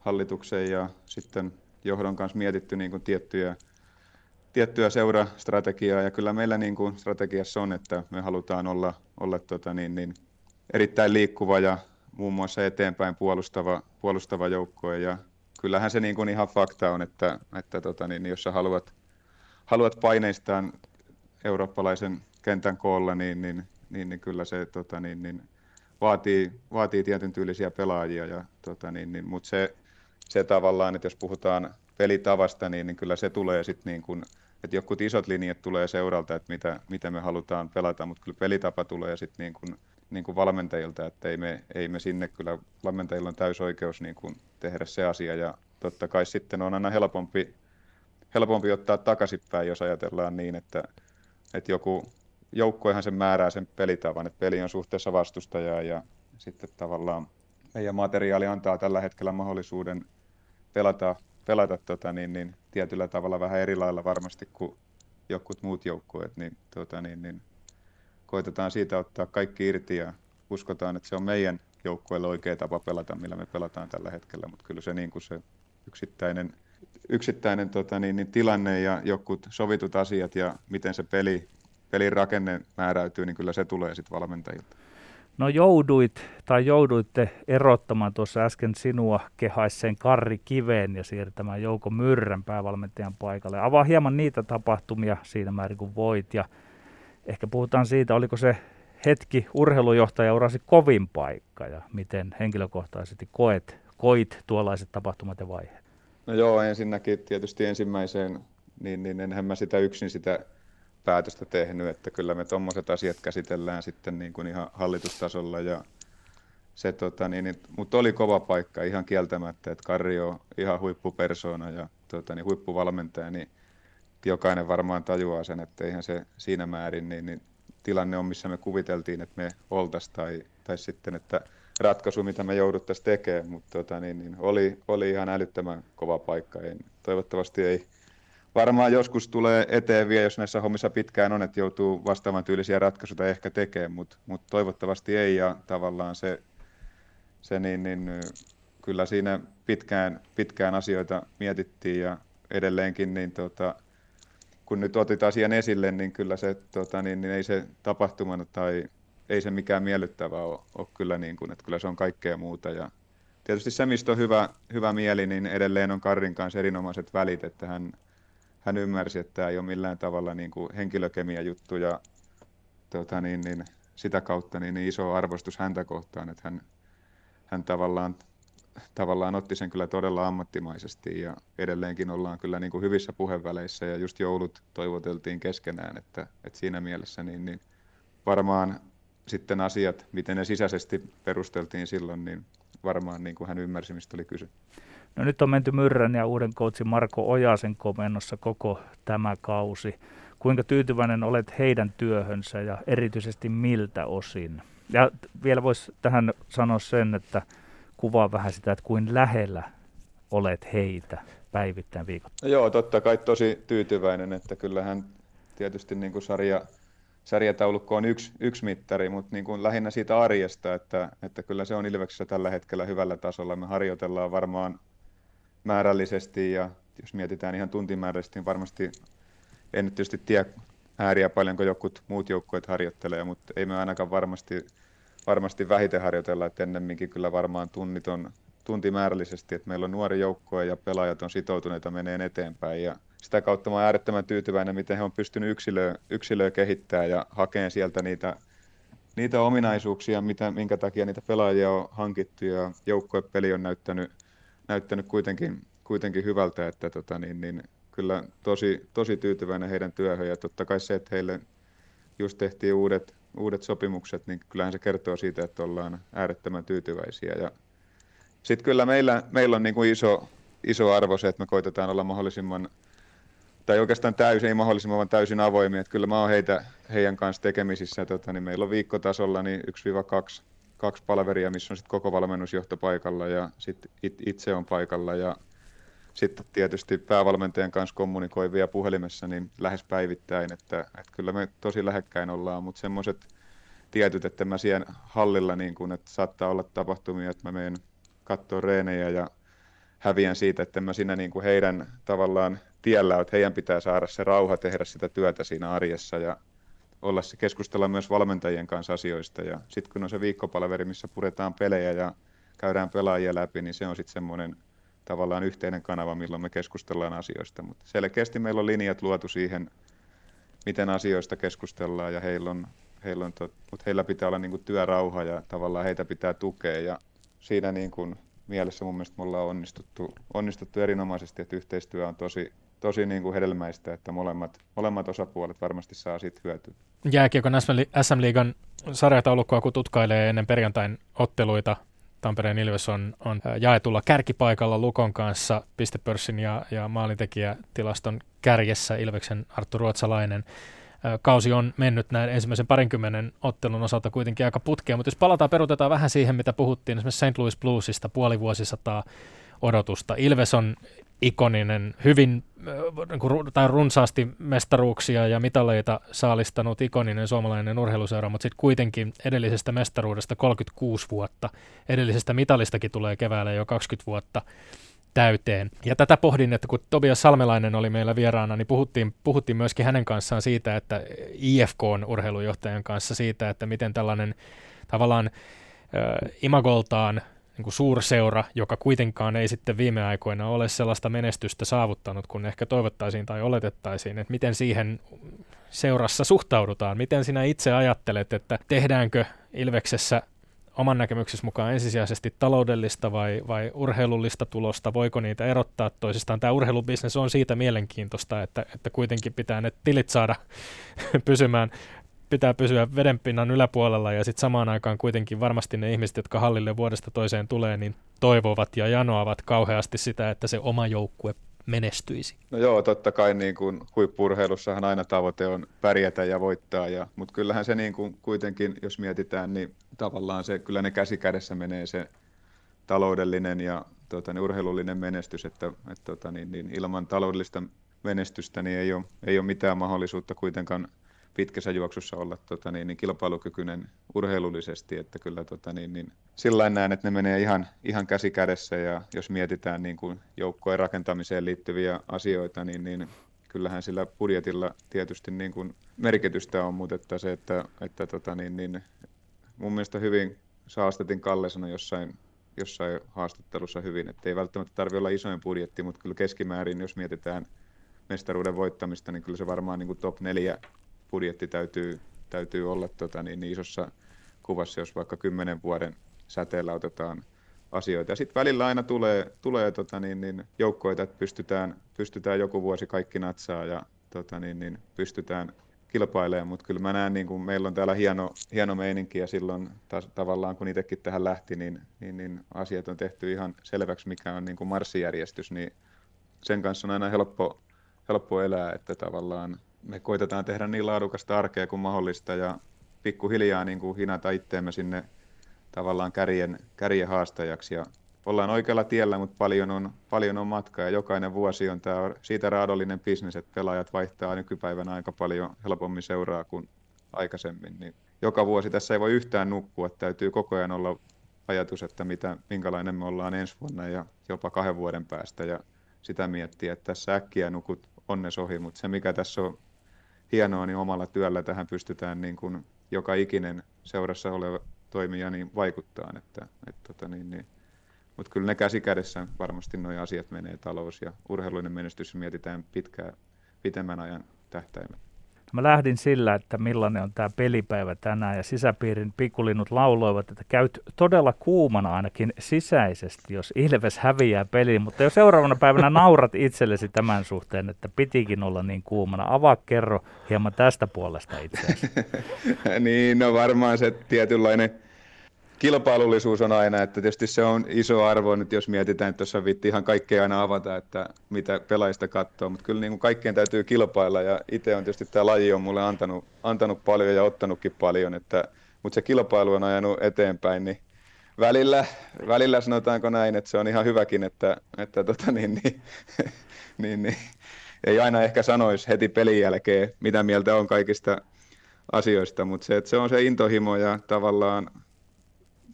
hallituksen ja sitten johdon kanssa mietitty niin kuin tiettyjä, tiettyä seurastrategiaa. Ja kyllä meillä niin kuin strategiassa on, että me halutaan olla, olla tota, niin, niin, erittäin liikkuva ja muun muassa eteenpäin puolustava, puolustava joukkue. Ja kyllähän se niin kuin ihan fakta on, että, että tota, niin, jos sä haluat, haluat paineistaa eurooppalaisen kentän koolla, niin, niin, niin, niin kyllä se tota, niin, niin, vaatii, vaatii tietyn tyylisiä pelaajia. Ja, tota, niin, niin, mutta se, se tavallaan, että jos puhutaan pelitavasta, niin, niin kyllä se tulee sitten niin kuin, että jotkut isot linjat tulee seuralta, että mitä, mitä me halutaan pelata, mutta kyllä pelitapa tulee sitten niin kuin, niin kuin valmentajilta, että ei me, ei me sinne kyllä, valmentajilla on täysoikeus niin kuin tehdä se asia. Ja totta kai sitten on aina helpompi, helpompi ottaa takaisinpäin, jos ajatellaan niin, että, että joku joukkoihan sen määrää sen pelitavan, että peli on suhteessa vastustajaa ja sitten tavallaan meidän materiaali antaa tällä hetkellä mahdollisuuden pelata, pelata tota, niin, niin, tietyllä tavalla vähän eri lailla varmasti kuin jokut muut joukkueet, niin, tota, niin, niin koitetaan siitä ottaa kaikki irti ja uskotaan, että se on meidän joukkueelle oikea tapa pelata, millä me pelataan tällä hetkellä, mutta kyllä se, niin kuin se yksittäinen, yksittäinen tota, niin, niin, tilanne ja jokut sovitut asiat ja miten se peli, pelin rakenne määräytyy, niin kyllä se tulee sitten valmentajilta. No jouduit tai jouduitte erottamaan tuossa äsken sinua kehaisseen Karri Kiveen ja siirtämään Jouko Myrrän päävalmentajan paikalle. Avaa hieman niitä tapahtumia siinä määrin kuin voit ja ehkä puhutaan siitä, oliko se hetki urheilujohtaja urasi kovin paikka ja miten henkilökohtaisesti koet, koit tuollaiset tapahtumat ja vaiheet? No joo, ensinnäkin tietysti ensimmäiseen, niin, niin enhän mä sitä yksin sitä päätöstä tehnyt, että kyllä me tuommoiset asiat käsitellään sitten niin kuin ihan hallitustasolla ja se, tota, niin, niin, mutta oli kova paikka ihan kieltämättä, että Karri on ihan huippupersona ja tota, niin, huippuvalmentaja, niin jokainen varmaan tajuaa sen, että eihän se siinä määrin niin, niin tilanne on, missä me kuviteltiin, että me oltaisiin tai, tai sitten, että ratkaisu, mitä me jouduttaisiin tekemään, mutta tota, niin, niin, oli, oli ihan älyttömän kova paikka. Ei, toivottavasti ei, varmaan joskus tulee eteen vielä, jos näissä hommissa pitkään on, että joutuu vastaavan tyylisiä ratkaisuja ehkä tekemään, mutta mut toivottavasti ei. Ja tavallaan se, se niin, niin, kyllä siinä pitkään, pitkään asioita mietittiin ja edelleenkin niin tota, kun nyt otit asian esille, niin kyllä se, tota, niin, niin ei se tapahtumana tai ei se mikään miellyttävää ole, ole kyllä niin kuin, että kyllä se on kaikkea muuta. Ja tietysti se, mistä on hyvä, hyvä mieli, niin edelleen on Karrin kanssa erinomaiset välit, että hän, hän ymmärsi, että tämä ei ole millään tavalla niin kuin henkilökemia juttu ja tota, niin, niin, sitä kautta niin, niin iso arvostus häntä kohtaan, että hän, hän tavallaan, tavallaan otti sen kyllä todella ammattimaisesti ja edelleenkin ollaan kyllä niin kuin hyvissä puheväleissä ja just joulut toivoteltiin keskenään, että, että siinä mielessä niin, niin varmaan sitten asiat, miten ne sisäisesti perusteltiin silloin, niin varmaan niin kuin hän ymmärsi, mistä oli kyse. No nyt on menty Myrrän ja uuden coachin Marko Ojasen komennossa koko tämä kausi. Kuinka tyytyväinen olet heidän työhönsä ja erityisesti miltä osin? Ja vielä voisi tähän sanoa sen, että kuvaa vähän sitä, että kuin lähellä olet heitä päivittäin viikot. No joo, totta kai tosi tyytyväinen, että kyllähän tietysti niin kuin sarja, sarjataulukko on yksi, yksi mittari, mutta niin kuin lähinnä siitä arjesta, että, että kyllä se on Ilveksessä tällä hetkellä hyvällä tasolla. Me harjoitellaan varmaan määrällisesti ja jos mietitään ihan tuntimäärällisesti, niin varmasti en nyt tietysti tiedä ääriä paljonko jokut muut joukkueet harjoittelee, mutta ei me ainakaan varmasti, varmasti vähiten harjoitella, että ennemminkin kyllä varmaan tunnit on tuntimäärällisesti, että meillä on nuori joukkue ja pelaajat on sitoutuneita meneen eteenpäin ja sitä kautta mä olen äärettömän tyytyväinen, miten he on pystynyt yksilöä, yksilöä kehittämään ja hakemaan sieltä niitä niitä ominaisuuksia, mitä, minkä takia niitä pelaajia on hankittu ja joukkuepeli on näyttänyt, näyttänyt kuitenkin, kuitenkin hyvältä, että tota, niin, niin, kyllä tosi, tosi tyytyväinen heidän työhön ja totta kai se, että heille just tehtiin uudet, uudet sopimukset, niin kyllähän se kertoo siitä, että ollaan äärettömän tyytyväisiä ja sitten kyllä meillä, meillä on niin kuin iso, iso arvo se, että me koitetaan olla mahdollisimman tai oikeastaan täysin, ei mahdollisimman, vaan täysin avoimia. Että kyllä mä oon heitä, heidän kanssa tekemisissä. Tota, niin meillä on viikkotasolla niin 1-2 kaksi palveria, missä on sit koko valmennusjohto paikalla ja sit itse on paikalla. Ja sitten tietysti päävalmentajan kanssa kommunikoivia puhelimessa niin lähes päivittäin, että, että kyllä me tosi lähekkäin ollaan, mutta semmoiset tietyt, että mä siellä hallilla, niin kun, että saattaa olla tapahtumia, että mä menen katsoa reenejä ja häviän siitä, että mä siinä niin kuin heidän tavallaan tiellä, että heidän pitää saada se rauha tehdä sitä työtä siinä arjessa ja olla se keskustella myös valmentajien kanssa asioista. Ja sitten kun on se viikkopalveri, missä puretaan pelejä ja käydään pelaajia läpi, niin se on sitten semmoinen tavallaan yhteinen kanava, milloin me keskustellaan asioista. Mutta selkeästi meillä on linjat luotu siihen, miten asioista keskustellaan ja heillä on, heillä on tot, mutta heillä pitää olla niin kuin työrauha ja tavallaan heitä pitää tukea ja siinä niin kuin mielessä mun mielestä me ollaan onnistuttu, onnistuttu erinomaisesti, että yhteistyö on tosi, tosi niin kuin hedelmäistä, että molemmat, molemmat osapuolet varmasti saa siitä hyötyä. Jääkiekon SM-liigan sarjataulukkoa, kun tutkailee ennen perjantain otteluita, Tampereen Ilves on, on jaetulla kärkipaikalla Lukon kanssa pistepörssin ja, ja maalintekijätilaston kärjessä Ilveksen Arttu Ruotsalainen kausi on mennyt näin ensimmäisen parinkymmenen ottelun osalta kuitenkin aika putkeen, mutta jos palataan, perutetaan vähän siihen, mitä puhuttiin esimerkiksi St. Louis Bluesista puoli vuosisataa odotusta. Ilves on ikoninen, hyvin niin tai runsaasti mestaruuksia ja mitaleita saalistanut ikoninen suomalainen urheiluseura, mutta sitten kuitenkin edellisestä mestaruudesta 36 vuotta, edellisestä mitalistakin tulee keväällä jo 20 vuotta täyteen. Ja tätä pohdin, että kun Tobias Salmelainen oli meillä vieraana, niin puhuttiin, puhuttiin myöskin hänen kanssaan siitä, että IFK on urheilujohtajan kanssa siitä, että miten tällainen tavallaan äh, imagoltaan niin suurseura, joka kuitenkaan ei sitten viime aikoina ole sellaista menestystä saavuttanut, kun ehkä toivottaisiin tai oletettaisiin, että miten siihen seurassa suhtaudutaan. Miten sinä itse ajattelet, että tehdäänkö Ilveksessä oman näkemyksesi mukaan ensisijaisesti taloudellista vai, vai urheilullista tulosta? Voiko niitä erottaa toisistaan? Tämä urheilubisnes on siitä mielenkiintoista, että, että kuitenkin pitää ne tilit saada pysymään pitää pysyä vedenpinnan yläpuolella ja sitten samaan aikaan kuitenkin varmasti ne ihmiset, jotka hallille vuodesta toiseen tulee, niin toivovat ja janoavat kauheasti sitä, että se oma joukkue menestyisi? No joo, totta kai niin kuin huippurheilussahan aina tavoite on pärjätä ja voittaa, ja, mutta kyllähän se niin kuin kuitenkin, jos mietitään, niin tavallaan se, kyllä ne käsi kädessä menee se taloudellinen ja tota, niin urheilullinen menestys, että, että tota, niin, niin ilman taloudellista menestystä niin ei ole, ei ole mitään mahdollisuutta kuitenkaan pitkässä juoksussa olla tota, niin, niin kilpailukykyinen urheilullisesti, että kyllä tota, niin, niin, sillä näen, että ne menee ihan, ihan käsi kädessä ja jos mietitään niin kuin joukkojen rakentamiseen liittyviä asioita, niin, niin kyllähän sillä budjetilla tietysti niin kuin merkitystä on, mutta että se, että, että tota, niin, niin, mun mielestä hyvin Saastetin Kalle sanoi jossain, jossain haastattelussa hyvin, että ei välttämättä tarvitse olla isoin budjetti, mutta kyllä keskimäärin, jos mietitään mestaruuden voittamista, niin kyllä se varmaan niin kuin top neljä budjetti täytyy, täytyy olla tota, niin, niin isossa kuvassa, jos vaikka kymmenen vuoden säteellä otetaan asioita. Ja sitten välillä aina tulee, tulee tota, niin, niin, joukkoita, että pystytään, pystytään joku vuosi kaikki natsaa ja tota, niin, niin, pystytään kilpailemaan, mutta kyllä mä näen, niin kuin meillä on täällä hieno, hieno meininki ja silloin taas, tavallaan kun itsekin tähän lähti, niin, niin, niin asiat on tehty ihan selväksi, mikä on niin kuin marssijärjestys, niin sen kanssa on aina helppo, helppo elää, että tavallaan me koitetaan tehdä niin laadukasta arkea kuin mahdollista ja pikkuhiljaa niin kuin hinata itteemme sinne tavallaan kärjen, kärjen haastajaksi. Ja ollaan oikealla tiellä, mutta paljon on, paljon on matkaa ja jokainen vuosi on tämä siitä raadollinen bisnes, että pelaajat vaihtaa nykypäivänä aika paljon helpommin seuraa kuin aikaisemmin. Niin joka vuosi tässä ei voi yhtään nukkua, täytyy koko ajan olla ajatus, että mitä, minkälainen me ollaan ensi vuonna ja jopa kahden vuoden päästä ja sitä miettiä, että tässä äkkiä nukut onnes ohi, mutta se mikä tässä on hienoa, niin omalla työllä tähän pystytään niin kuin joka ikinen seurassa oleva toimija niin vaikuttaa. Että, että tota niin, niin. Mutta kyllä ne käsi kädessä varmasti nuo asiat menee talous ja urheilullinen menestys mietitään pitkää, pitemmän ajan tähtäimellä. Mä lähdin sillä, että millainen on tämä pelipäivä tänään ja sisäpiirin pikkulinnut lauloivat, että käyt todella kuumana ainakin sisäisesti, jos Ilves häviää peliin, mutta jo seuraavana päivänä naurat itsellesi tämän suhteen, että pitikin olla niin kuumana. Avaa kerro hieman tästä puolesta itseäsi. niin, no varmaan se tietynlainen kilpailullisuus on aina, että tietysti se on iso arvo nyt, jos mietitään, että tuossa vitti ihan kaikkea aina avata, että mitä pelaajista katsoo, mutta kyllä niin kuin kaikkien täytyy kilpailla ja itse on tietysti tämä laji on mulle antanut, antanut paljon ja ottanutkin paljon, että, mutta se kilpailu on ajanut eteenpäin, niin välillä, välillä sanotaanko näin, että se on ihan hyväkin, että, että tota niin, niin, niin, niin, ei aina ehkä sanoisi heti pelin jälkeen, mitä mieltä on kaikista asioista, mutta se, että se on se intohimo ja tavallaan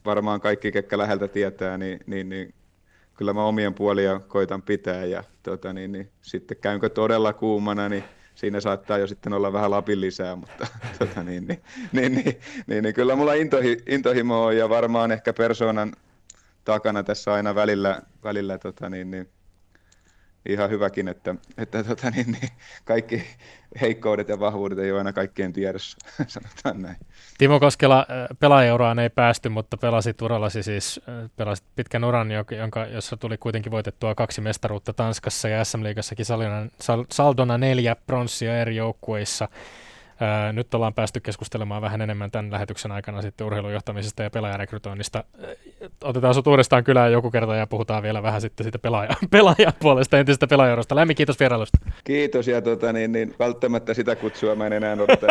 varmaan kaikki, ketkä läheltä tietää, niin, niin, niin kyllä mä omien puolia koitan pitää ja tota, niin, niin, sitten käynkö todella kuumana, niin siinä saattaa jo sitten olla vähän lapin lisää, mutta tota, niin, niin, niin, niin, niin, niin, kyllä mulla intohi, intohimo on ja varmaan ehkä persoonan takana tässä aina välillä, välillä tota, niin, niin, ihan hyväkin, että, että tota, niin, niin, kaikki heikkoudet ja vahvuudet ei ole aina kaikkien tiedossa, sanotaan näin. Timo Koskela, äh, pelaajauraan ei päästy, mutta pelasit urallasi siis, äh, pelasit pitkän uran, jonka, jossa tuli kuitenkin voitettua kaksi mestaruutta Tanskassa ja SM-liigassakin saldona neljä pronssia eri joukkueissa. Ää, nyt ollaan päästy keskustelemaan vähän enemmän tämän lähetyksen aikana sitten urheilujohtamisesta ja pelaajarekrytoinnista. Otetaan sut uudestaan kylään joku kerta ja puhutaan vielä vähän sitten siitä pelaaja, pelaajan puolesta entisestä pelaajarosta. Lämmin kiitos vierailusta. Kiitos ja tota, niin, niin, välttämättä sitä kutsua mä en enää odota,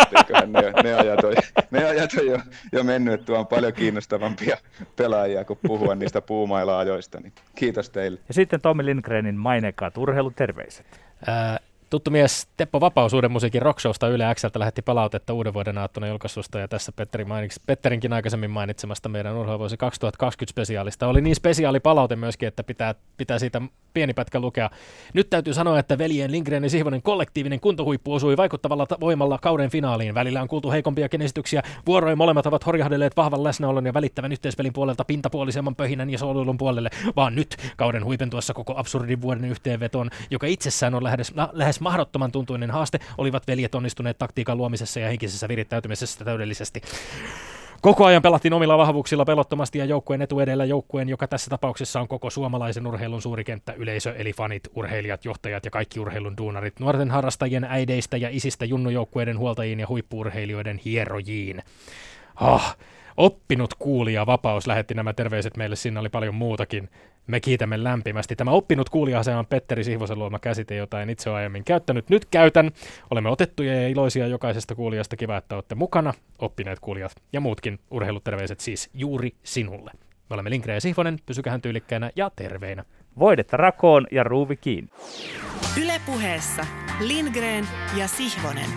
ne, ne, ajat on, ne ajat on jo, jo mennyt, että on paljon kiinnostavampia pelaajia kuin puhua niistä puumaila-ajoista. Niin kiitos teille. Ja sitten Tommi Lindgrenin mainekaat urheiluterveiset. Ää, Tuttu mies Teppo Vapaus uuden musiikin rockshowsta Yle Xltä lähetti palautetta uuden vuoden aattona julkaisusta ja tässä Petteri mainitsi, Petterinkin aikaisemmin mainitsemasta meidän urheiluvuosi 2020 spesiaalista. Oli niin spesiaali palaute myöskin, että pitää, pitää siitä pieni pätkä lukea. Nyt täytyy sanoa, että veljen Lindgren ja Sihvonen kollektiivinen kuntohuippu osui vaikuttavalla voimalla kauden finaaliin. Välillä on kuultu heikompia esityksiä. Vuoroin molemmat ovat horjahdelleet vahvan läsnäolon ja välittävän yhteispelin puolelta pintapuolisemman pöhinän ja soolulun puolelle, vaan nyt kauden huipentuessa koko absurdin vuoden yhteenvetoon, joka itsessään on lähes, lähes mahdottoman tuntuinen haaste, olivat veljet onnistuneet taktiikan luomisessa ja henkisessä virittäytymisessä täydellisesti. Koko ajan pelattiin omilla vahvuuksilla pelottomasti ja joukkueen etu edellä joukkueen, joka tässä tapauksessa on koko suomalaisen urheilun suuri kenttä, yleisö eli fanit, urheilijat, johtajat ja kaikki urheilun duunarit, nuorten harrastajien äideistä ja isistä junnujoukkueiden huoltajiin ja huippuurheilijoiden hierojiin. Ah, oppinut kuulija Vapaus lähetti nämä terveiset meille, siinä oli paljon muutakin. Me kiitämme lämpimästi. Tämä oppinut kuulija on Petteri Sihvosen luoma käsite, jota en itse ole aiemmin käyttänyt. Nyt käytän. Olemme otettuja ja iloisia jokaisesta kuulijasta. Kiva, että olette mukana. Oppineet kuulijat ja muutkin urheiluterveiset siis juuri sinulle. Me olemme Linkre ja Sihvonen. Pysykähän tyylikkäänä ja terveinä. Voidetta rakoon ja ruuvi kiinni. Ylepuheessa Lindgren ja Sihvonen.